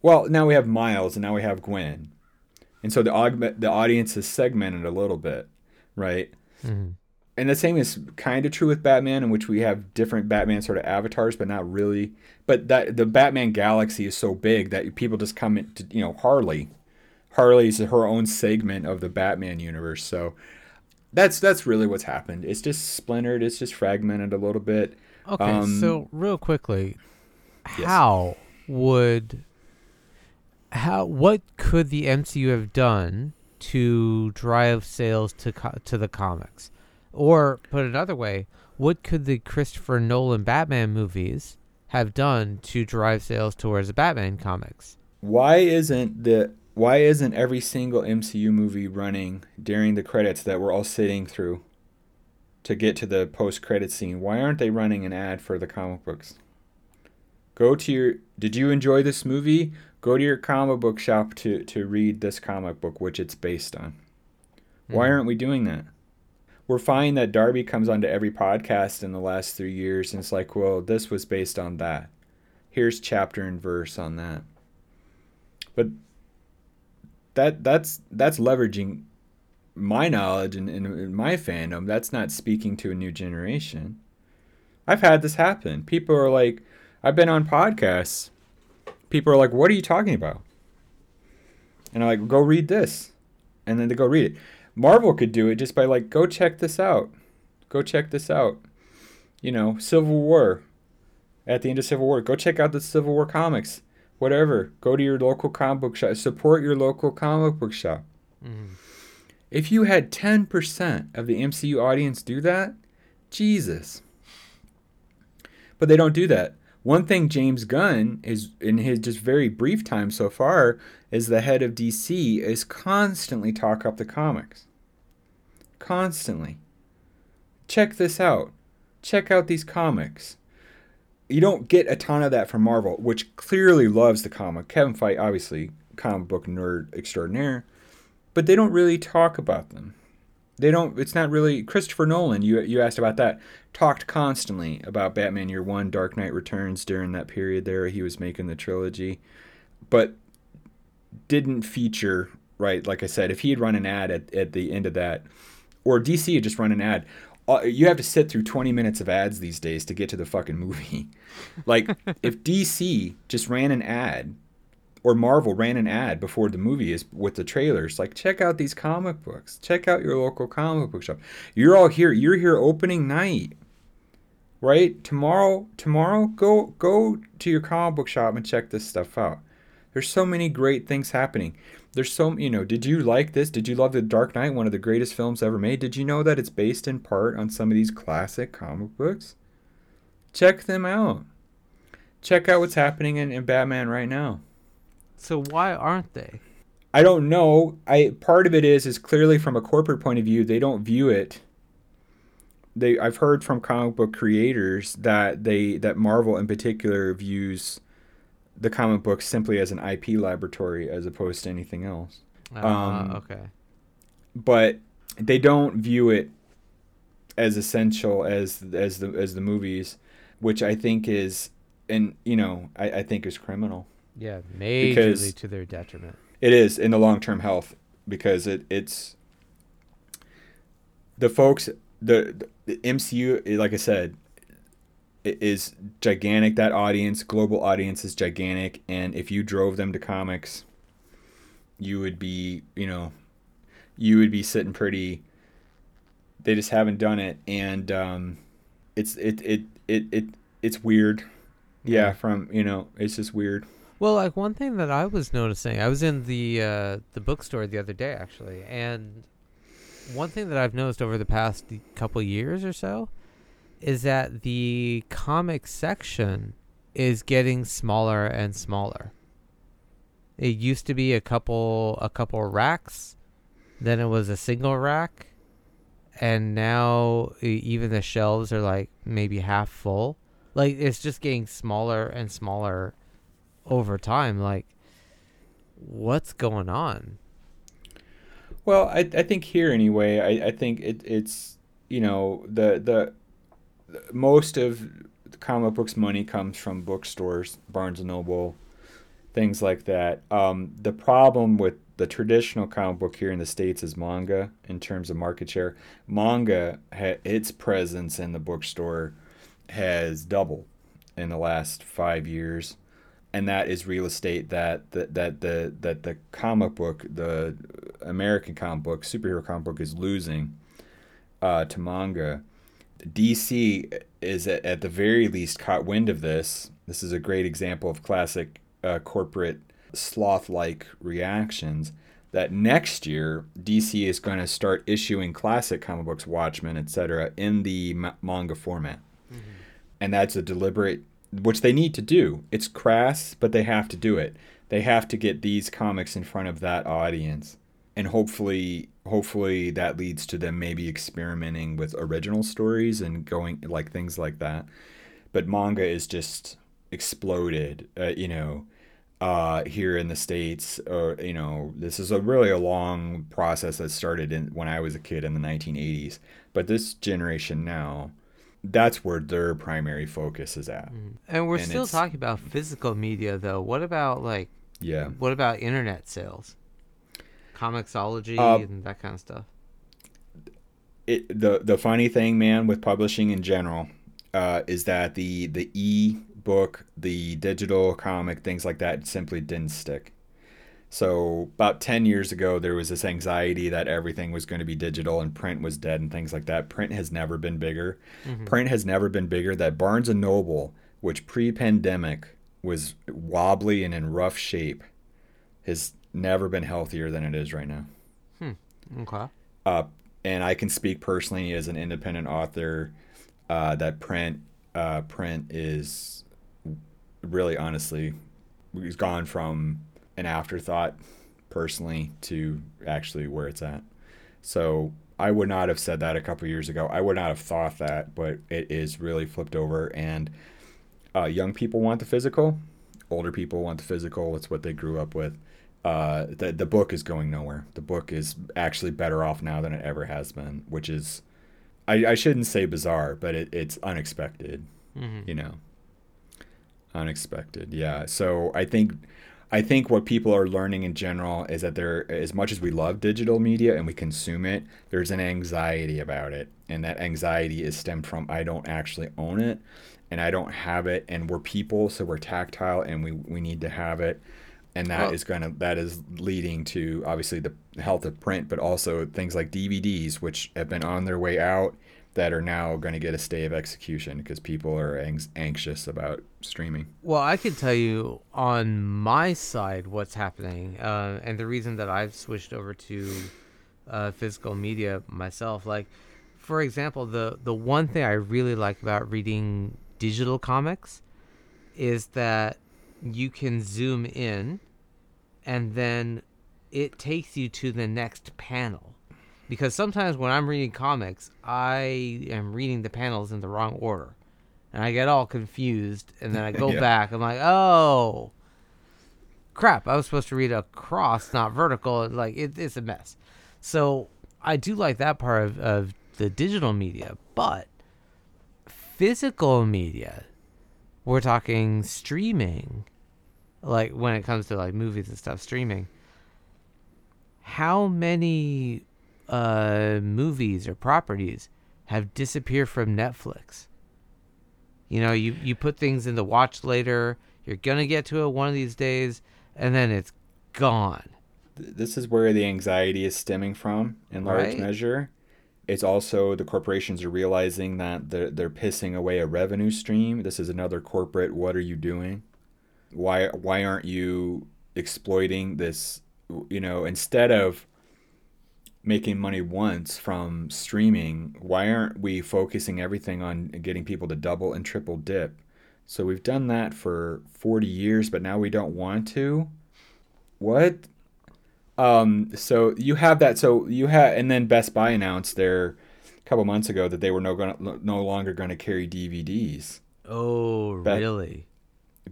well now we have miles and now we have gwen. And so the, aug- the audience is segmented a little bit right? Mm-hmm and the same is kind of true with Batman, in which we have different Batman sort of avatars, but not really. But that the Batman galaxy is so big that people just come into you know Harley. Harley's her own segment of the Batman universe, so that's that's really what's happened. It's just splintered. It's just fragmented a little bit. Okay, um, so real quickly, yes. how would how what could the MCU have done to drive sales to co- to the comics? Or put another way, what could the Christopher Nolan Batman movies have done to drive sales towards the Batman comics? Why isn't the why isn't every single MCU movie running during the credits that we're all sitting through to get to the post credit scene? Why aren't they running an ad for the comic books? Go to your Did you enjoy this movie? Go to your comic book shop to to read this comic book which it's based on. Why Mhm. aren't we doing that? We're finding that Darby comes onto every podcast in the last three years and it's like, well, this was based on that. Here's chapter and verse on that. But that that's that's leveraging my knowledge and, and, and my fandom. That's not speaking to a new generation. I've had this happen. People are like, I've been on podcasts. People are like, what are you talking about? And I'm like, go read this. And then they go read it. Marvel could do it just by like, go check this out. Go check this out. You know, Civil War. At the end of Civil War, go check out the Civil War comics. Whatever. Go to your local comic book shop. Support your local comic book shop. Mhm. If you had 10% of the MCU audience do that, Jesus. But they don't do that. One thing James Gunn is in his just very brief time so far is the head of DC is constantly talk up the comics. Constantly. Check this out. Check out these comics. You don't get a ton of that from Marvel, which clearly loves the comic. Kevin Feige, obviously, comic book nerd extraordinaire but they don't really talk about them. They don't. It's not really Christopher Nolan. You you asked about that. Talked constantly about Batman Year One, Dark Knight Returns during that period there. He was making the trilogy, but didn't feature right. Like I said, if he had run an ad at, at the end of that, or DC just run an ad, uh, you have to sit through 20 minutes of ads these days to get to the fucking movie. like if DC just ran an ad or Marvel ran an ad before the movie is with the trailers. Like, check out these comic books. Check out your local comic book shop. You're all here. You're here opening night, right? Tomorrow, tomorrow, go go to your comic book shop and check this stuff out. There's so many great things happening. There's so you know. Did you like this? Did you love the Dark Knight? One of the greatest films ever made. Did you know that it's based in part on some of these classic comic books? Check them out. Check out what's happening in, in Batman right now. So why aren't they? I don't know. I part of it is is clearly from a corporate point of view, they don't view it. They I've heard from comic book creators that they that Marvel in particular views the comic book simply as an IP laboratory as opposed to anything else. Uh, Um, okay. But they don't view it as essential as as the as the movies, which I think is and you know, I, I think is criminal. Yeah, majorly because- to their detriment. It is in the long term health because it it's the folks the, the MCU like I said is gigantic. That audience global audience is gigantic. And if you drove them to comics you would be you know you would be sitting pretty they just haven't done it. And um it's it it it, it it's weird. Yeah. from you know it's just weird. Well, like one thing that I was noticing, I was in the uh, the bookstore the other day actually, and one thing that I've noticed over the past couple years or so is that the comic section is getting smaller and smaller. It used to be a couple a couple racks, then it was a single rack, and now even the shelves are like maybe half full. Like it's just getting smaller and smaller over time. Like, what's going on? Well, I, I think here anyway. I, I think it, it's you know the the most of comic books money comes from bookstores, Barnes and Noble, things like that. Um, the problem with the traditional comic book here in the states is manga in terms of market share. Manga, ha- its presence in the bookstore has doubled in the last five years and that is real estate that that that the that the comic book the American comic book superhero comic book is losing uh, to manga. DC is at, at the very least caught wind of this. This is a great example of classic uh, corporate sloth like reactions that next year DC is going to start issuing classic comic books, Watchmen, etc., in the ma- manga format, mm-hmm. and that's a deliberate, which they need to do. It's crass, but they have to do it. They have to get these comics in front of that audience, and hopefully, hopefully that leads to them maybe experimenting with original stories and going like things like that. But manga is just exploded, uh, you know uh, here in the states. Or you know, this is a really a long process that started in when I was a kid in the 1980s. But this generation now, that's where their primary focus is at. Mm-hmm. And we're and still talking about physical media, though. What about like? Yeah. What about internet sales? Comixology uh, and that kind of stuff. It, the the funny thing, man, with publishing in general, uh, is that the the e book, the digital comic, things like that simply didn't stick. So about 10 years ago, there was this anxiety that everything was going to be digital and print was dead and things like that. Print has never been bigger. Mm-hmm. Print has never been bigger. That Barnes and Noble, which pre-pandemic was wobbly and in rough shape, has never been healthier than it is right now. Hmm. Okay. Uh, and I can speak personally as an independent author uh, that print uh, print is really honestly he's gone from an afterthought personally to actually where it's at. So I would not have said that a couple years ago. I would not have thought that, but it is really flipped over. And uh, young people want the physical, older people want the physical. It's what they grew up with. Uh, the the book is going nowhere. The book is actually better off now than it ever has been, which is, I, I shouldn't say bizarre, but it, it's unexpected. Mm-hmm. You know, unexpected yeah so i think i think what people are learning in general is that there as much as we love digital media and we consume it there's an anxiety about it and that anxiety is stemmed from i don't actually own it and i don't have it and we're people so we're tactile and we, we need to have it and that well, is going to that is leading to obviously the health of print but also things like dvds which have been on their way out that are now going to get a stay of execution because people are ang- anxious about streaming. Well, I can tell you on my side what's happening, uh, and the reason that I've switched over to uh, physical media myself. Like, for example, the the one thing I really like about reading digital comics is that you can zoom in, and then it takes you to the next panel because sometimes when I'm reading comics, I am reading the panels in the wrong order, and I get all confused, and then I go yeah. back. I'm like, oh, crap! I was supposed to read across, not vertical. Like it, it's a mess. So I do like that part of, of the digital media, but physical media, we're talking streaming, like when it comes to like movies and stuff, streaming. How many uh, movies or properties have disappeared from Netflix. You know, you, you put things in the watch later, you're going to get to it one of these days, and then it's gone. This is where the anxiety is stemming from in large right? measure. It's also the corporations are realizing that they're, they're pissing away a revenue stream. This is another corporate, what are you doing? Why, why aren't you exploiting this? You know, instead of making money once from streaming, why aren't we focusing everything on getting people to double and triple dip? So we've done that for 40 years, but now we don't want to. What? Um, so you have that. So you have, and then Best Buy announced their a couple months ago that they were no gonna, no longer going to carry DVDs. Oh, really?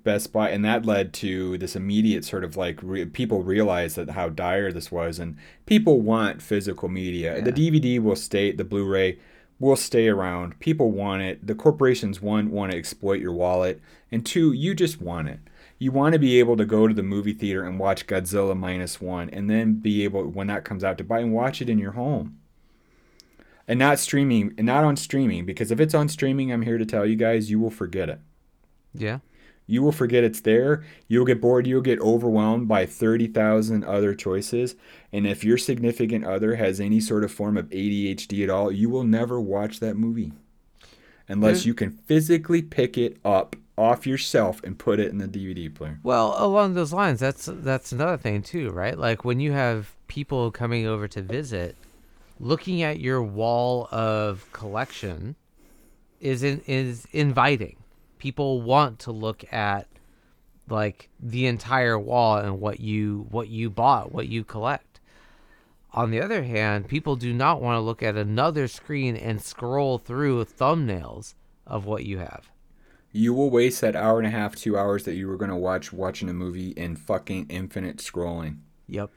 Best Buy, and that led to this immediate sort of like re- people realized that how dire this was, and people want physical media. Yeah. The DVD will stay, the Blu-ray will stay around. People want it. The corporations one want to exploit your wallet, and two, you just want it. You want to be able to go to the movie theater and watch Godzilla minus one, and then be able when that comes out to buy and watch it in your home and not streaming and not on streaming because if it's on streaming i'm here to tell you guys you will forget it yeah you will forget it's there. You'll get bored. You'll get overwhelmed by 30,000 other choices. And if your significant other has any sort of form of ADHD at all, you will never watch that movie. unless There's- you can physically pick it up off yourself and put it in the DVD player. Well, along those lines, that's that's another thing too, right? Like when you have people coming over to visit, looking at your wall of collection is in, is inviting. People want to look at like the entire wall and what you what you bought, what you collect. On the other hand, people do not want to look at another screen and scroll through thumbnails of what you have. You will waste that hour and a half, two hours that you were gonna watch watching a movie in fucking infinite scrolling. Yep.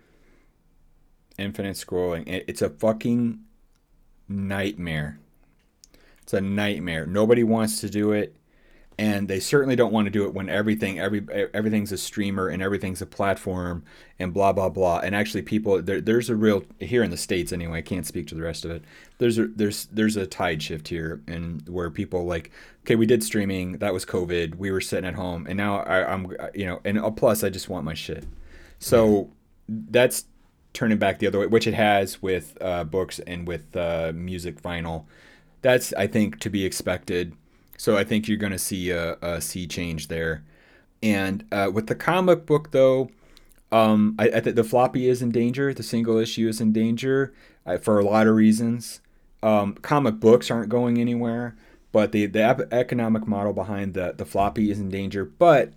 Infinite scrolling. It- It's a fucking nightmare. It's a nightmare. Nobody wants to do it, and they certainly don't want to do it when everything every everything's a streamer and everything's a platform and blah blah blah. And actually, people there, there's a real here in the states anyway. I can't speak to the rest of it. There's a there's there's a tide shift here, and where people like okay, we did streaming. That was COVID. We were sitting at home, and now I, I'm you know, and uh, plus I just want my shit. So that's turning back the other way, which it has with uh, books and with uh, music vinyl. That's I think to be expected. So I think you're going to see a, a sea change there. And uh, with the comic book though, um, I, I think the floppy is in danger. The single issue is in danger uh, for a lot of reasons. Um, comic books aren't going anywhere, but the the economic model behind the the floppy is in danger. But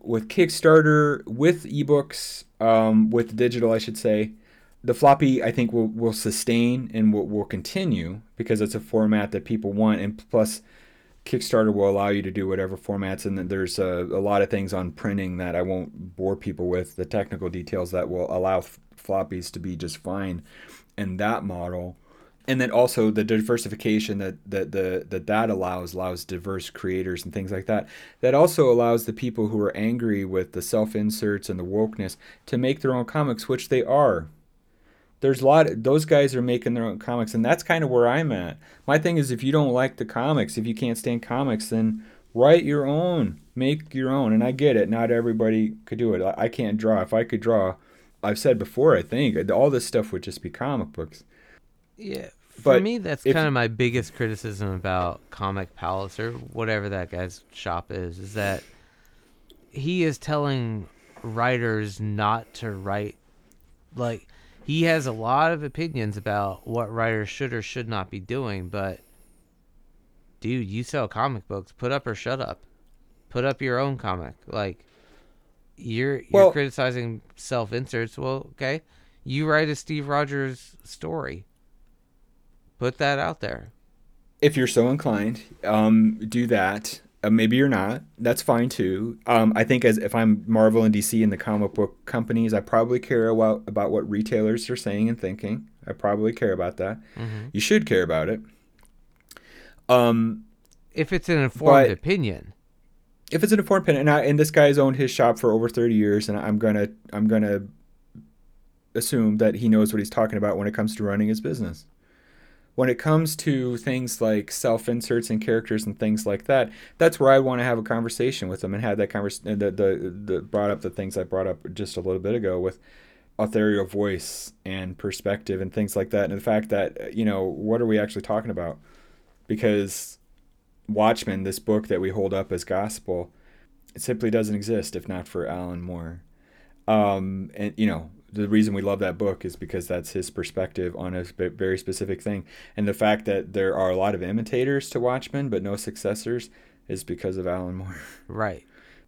with Kickstarter, with ebooks, um, with digital, I should say, the floppy I think will, will sustain and will, will continue because it's a format that people want, and plus Kickstarter will allow you to do whatever formats, and there's a, a lot of things on printing that I won't bore people with. The technical details that will allow f- floppies to be just fine in that model. And then also the diversification that that the that that allows allows diverse creators and things like that. That also allows the people who are angry with the self inserts and the wokeness to make their own comics which they are there's a lot of, those guys are making their own comics and that's kind of where i'm at my thing is if you don't like the comics if you can't stand comics then write your own make your own and i get it not everybody could do it i, I can't draw if i could draw i've said before i think uh, all this stuff would just be comic books Yeah. For But me, that's if- kind of my biggest criticism about Comic Palace or whatever that guy's shop is, is that he is telling writers not to write. Like, he has a lot of opinions about what writers should or should not be doing, but dude, you sell comic books. Put up or shut up. Put up your own comic. Like, you're you're criticizing self inserts. Well, okay. You write a Steve Rogers story. Put that out there. if you're so inclined, um, do that. Uh, maybe you're not. That's fine too. Um, I think as if I'm Marvel and DC and the comic book companies, I probably care about about what retailers are saying and thinking. I probably care about that. Mhm. You should care about it. Um, If it's an informed opinion. if it's an informed opinion, and, I, and this guy's owned his shop for over 30 years, and I'm gonna I'm gonna assume that he knows what he's talking about when it comes to running his business. When it comes to things like self inserts and characters and things like that, that's where I want to have a conversation with them and have that conversation. The, the the brought up the things I brought up just a little bit ago with authorial voice and perspective and things like that, and the fact that you know what are we actually talking about? Because Watchmen, this book that we hold up as gospel, it simply doesn't exist if not for Alan Moore. Um, and you know the reason we love that book is because that's his perspective on a spe- very specific thing, and the fact that there are a lot of imitators to Watchmen but no successors is because of Alan Moore. Right.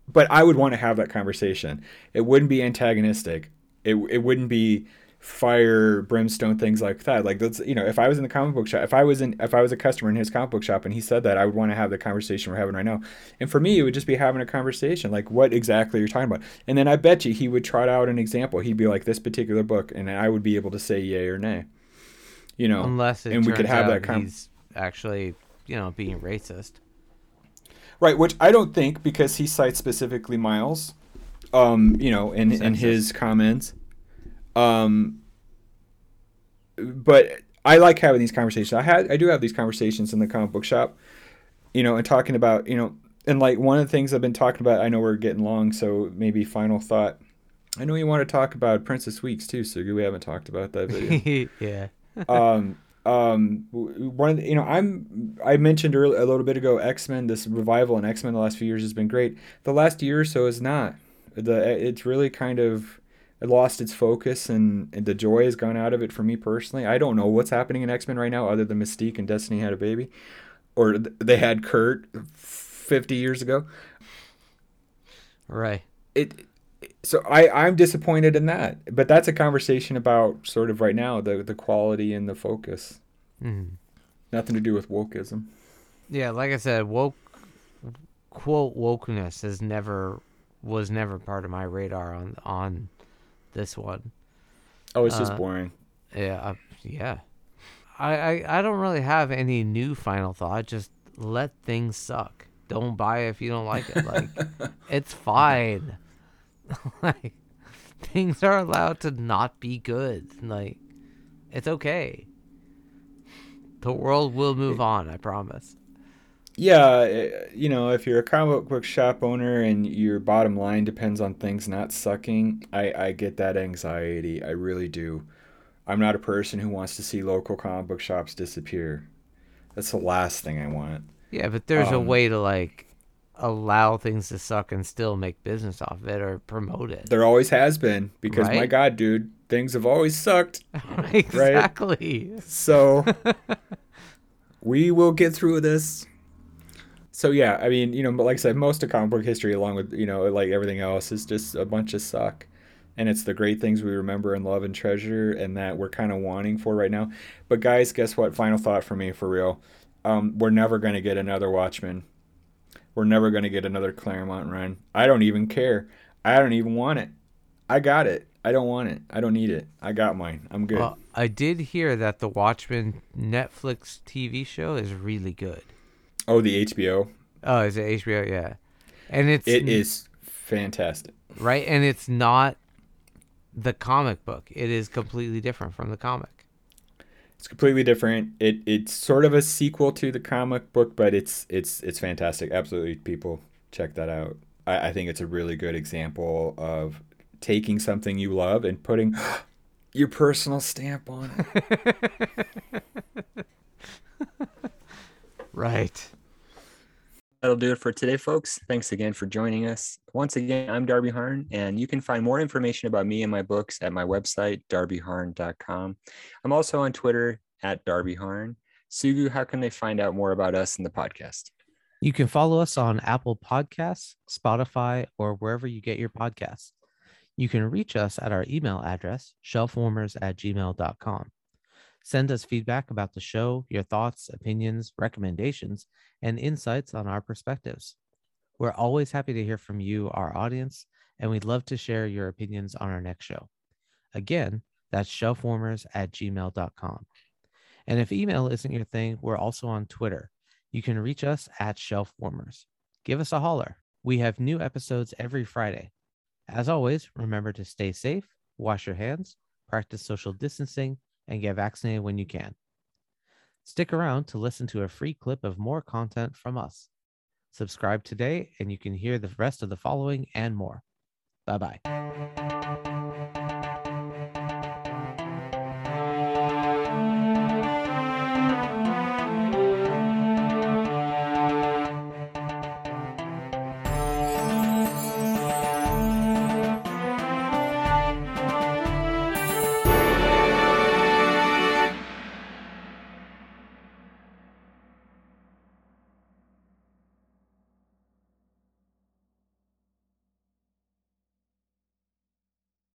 But I would want to have that conversation. It wouldn't be antagonistic. It it wouldn't be fire, brimstone, things like that. Like that's you know, if I was in the comic book shop, if I was in if I was a customer in his comic book shop and he said that, I would want to have the conversation we're having right now. And for me, it would just be having a conversation, like what exactly are you're talking about. And then I bet you he would trot out an example. He'd be like this particular book, and I would be able to say yay or nay. You know, Unless it and we could have that con- he's actually, you know, being racist. Right, which I don't think because he cites specifically Miles, um, you know, in in his comments. Um, but I like having these conversations. I had I do have these conversations in the comic book shop, you know, and talking about you know, and like one of the things I've been talking about. I know we're getting long, so maybe final thought. I know you want to talk about Princess Weekes too, so we haven't talked about that video yeah. um, um one of the, you know i'm i mentioned earlier a little bit ago x-men this revival in x-men the last few years has been great the last year or so is not the it's really kind of lost its focus and, and the joy has gone out of it for me personally i don't know what's happening in x-men right now other than mystique and destiny had a baby or they had kurt 50 years ago right it so I, I'm disappointed in that. But that's a conversation about sort of right now the the quality and the focus. Mhm. Nothing to do with wokeism. Yeah, like I said, woke quote wokeness has never was never part of my radar on on this one. Oh, it's just Uh, boring. Yeah, yeah. I, I I don't really have any new final thought. Just let things suck. Don't buy if you don't like it. Like it's fine. like things are allowed to not be good. Like it's okay. The world will move on. I promise. Yeah, eh, you know, if you're a comic book shop owner and your bottom line depends on things not sucking, I, I get that anxiety. I really do. I'm not a person who wants to see local comic book shops disappear. That's the last thing I want. Yeah, but there's a Um, way to like allow things to suck and still make business off it or promote it. There always has been because my God, dude, things have always sucked. exactly. So we will get through this. So yeah, I mean, you know, but like I said, most of comic book history, along with you know, like everything else, is just a bunch of suck. And it's the great things we remember and love and treasure, and that we're kind of wanting for right now. But guys, guess what? Final thought for me, for real. Um, we're never gonna get another Watchmen. We're never gonna get another Claremont run. I don't even care. I don't even want it. I got it. I don't want it. I don't need it. I got mine. I'm good. Well, I did hear that the Watchmen Netflix TV show is really good. Oh, the HBO. Oh, is it HBO? Yeah, and it's It is fantastic. right, and it's not the comic book. It is completely different from the comic. It's completely different. It it's sort of a sequel to the comic book, but it's it's it's fantastic. Absolutely, people check that out. I, I think it's a really good example of taking something you love and putting your personal stamp on it. Right. That'll do it for today, folks. Thanks again for joining us. Once again, I'm Darby Harn, and you can find more information about me and my books at my website, darbyharn.com. I'm also on Twitter at Darby Harn. Sugu, how can they find out more about us and the podcast? You can follow us on Apple Podcasts, Spotify, or wherever you get your podcasts. You can reach us at our email address, shelfwarmers at gmail.com. Send us feedback about the show, your thoughts, opinions, recommendations, and insights on our perspectives. We're always happy to hear from you, our audience, and we'd love to share your opinions on our next show. Again, that's shelfwarmers at gmail.com. And if email isn't your thing, we're also on Twitter. You can reach us at shelfwarmers. Give us a holler. We have new episodes every Friday. As always, remember to stay safe, wash your hands, practice social distancing, and get vaccinated when you can. Stick around to listen to a free clip of more content from us. Subscribe today, and you can hear the rest of the following and more. Bye bye.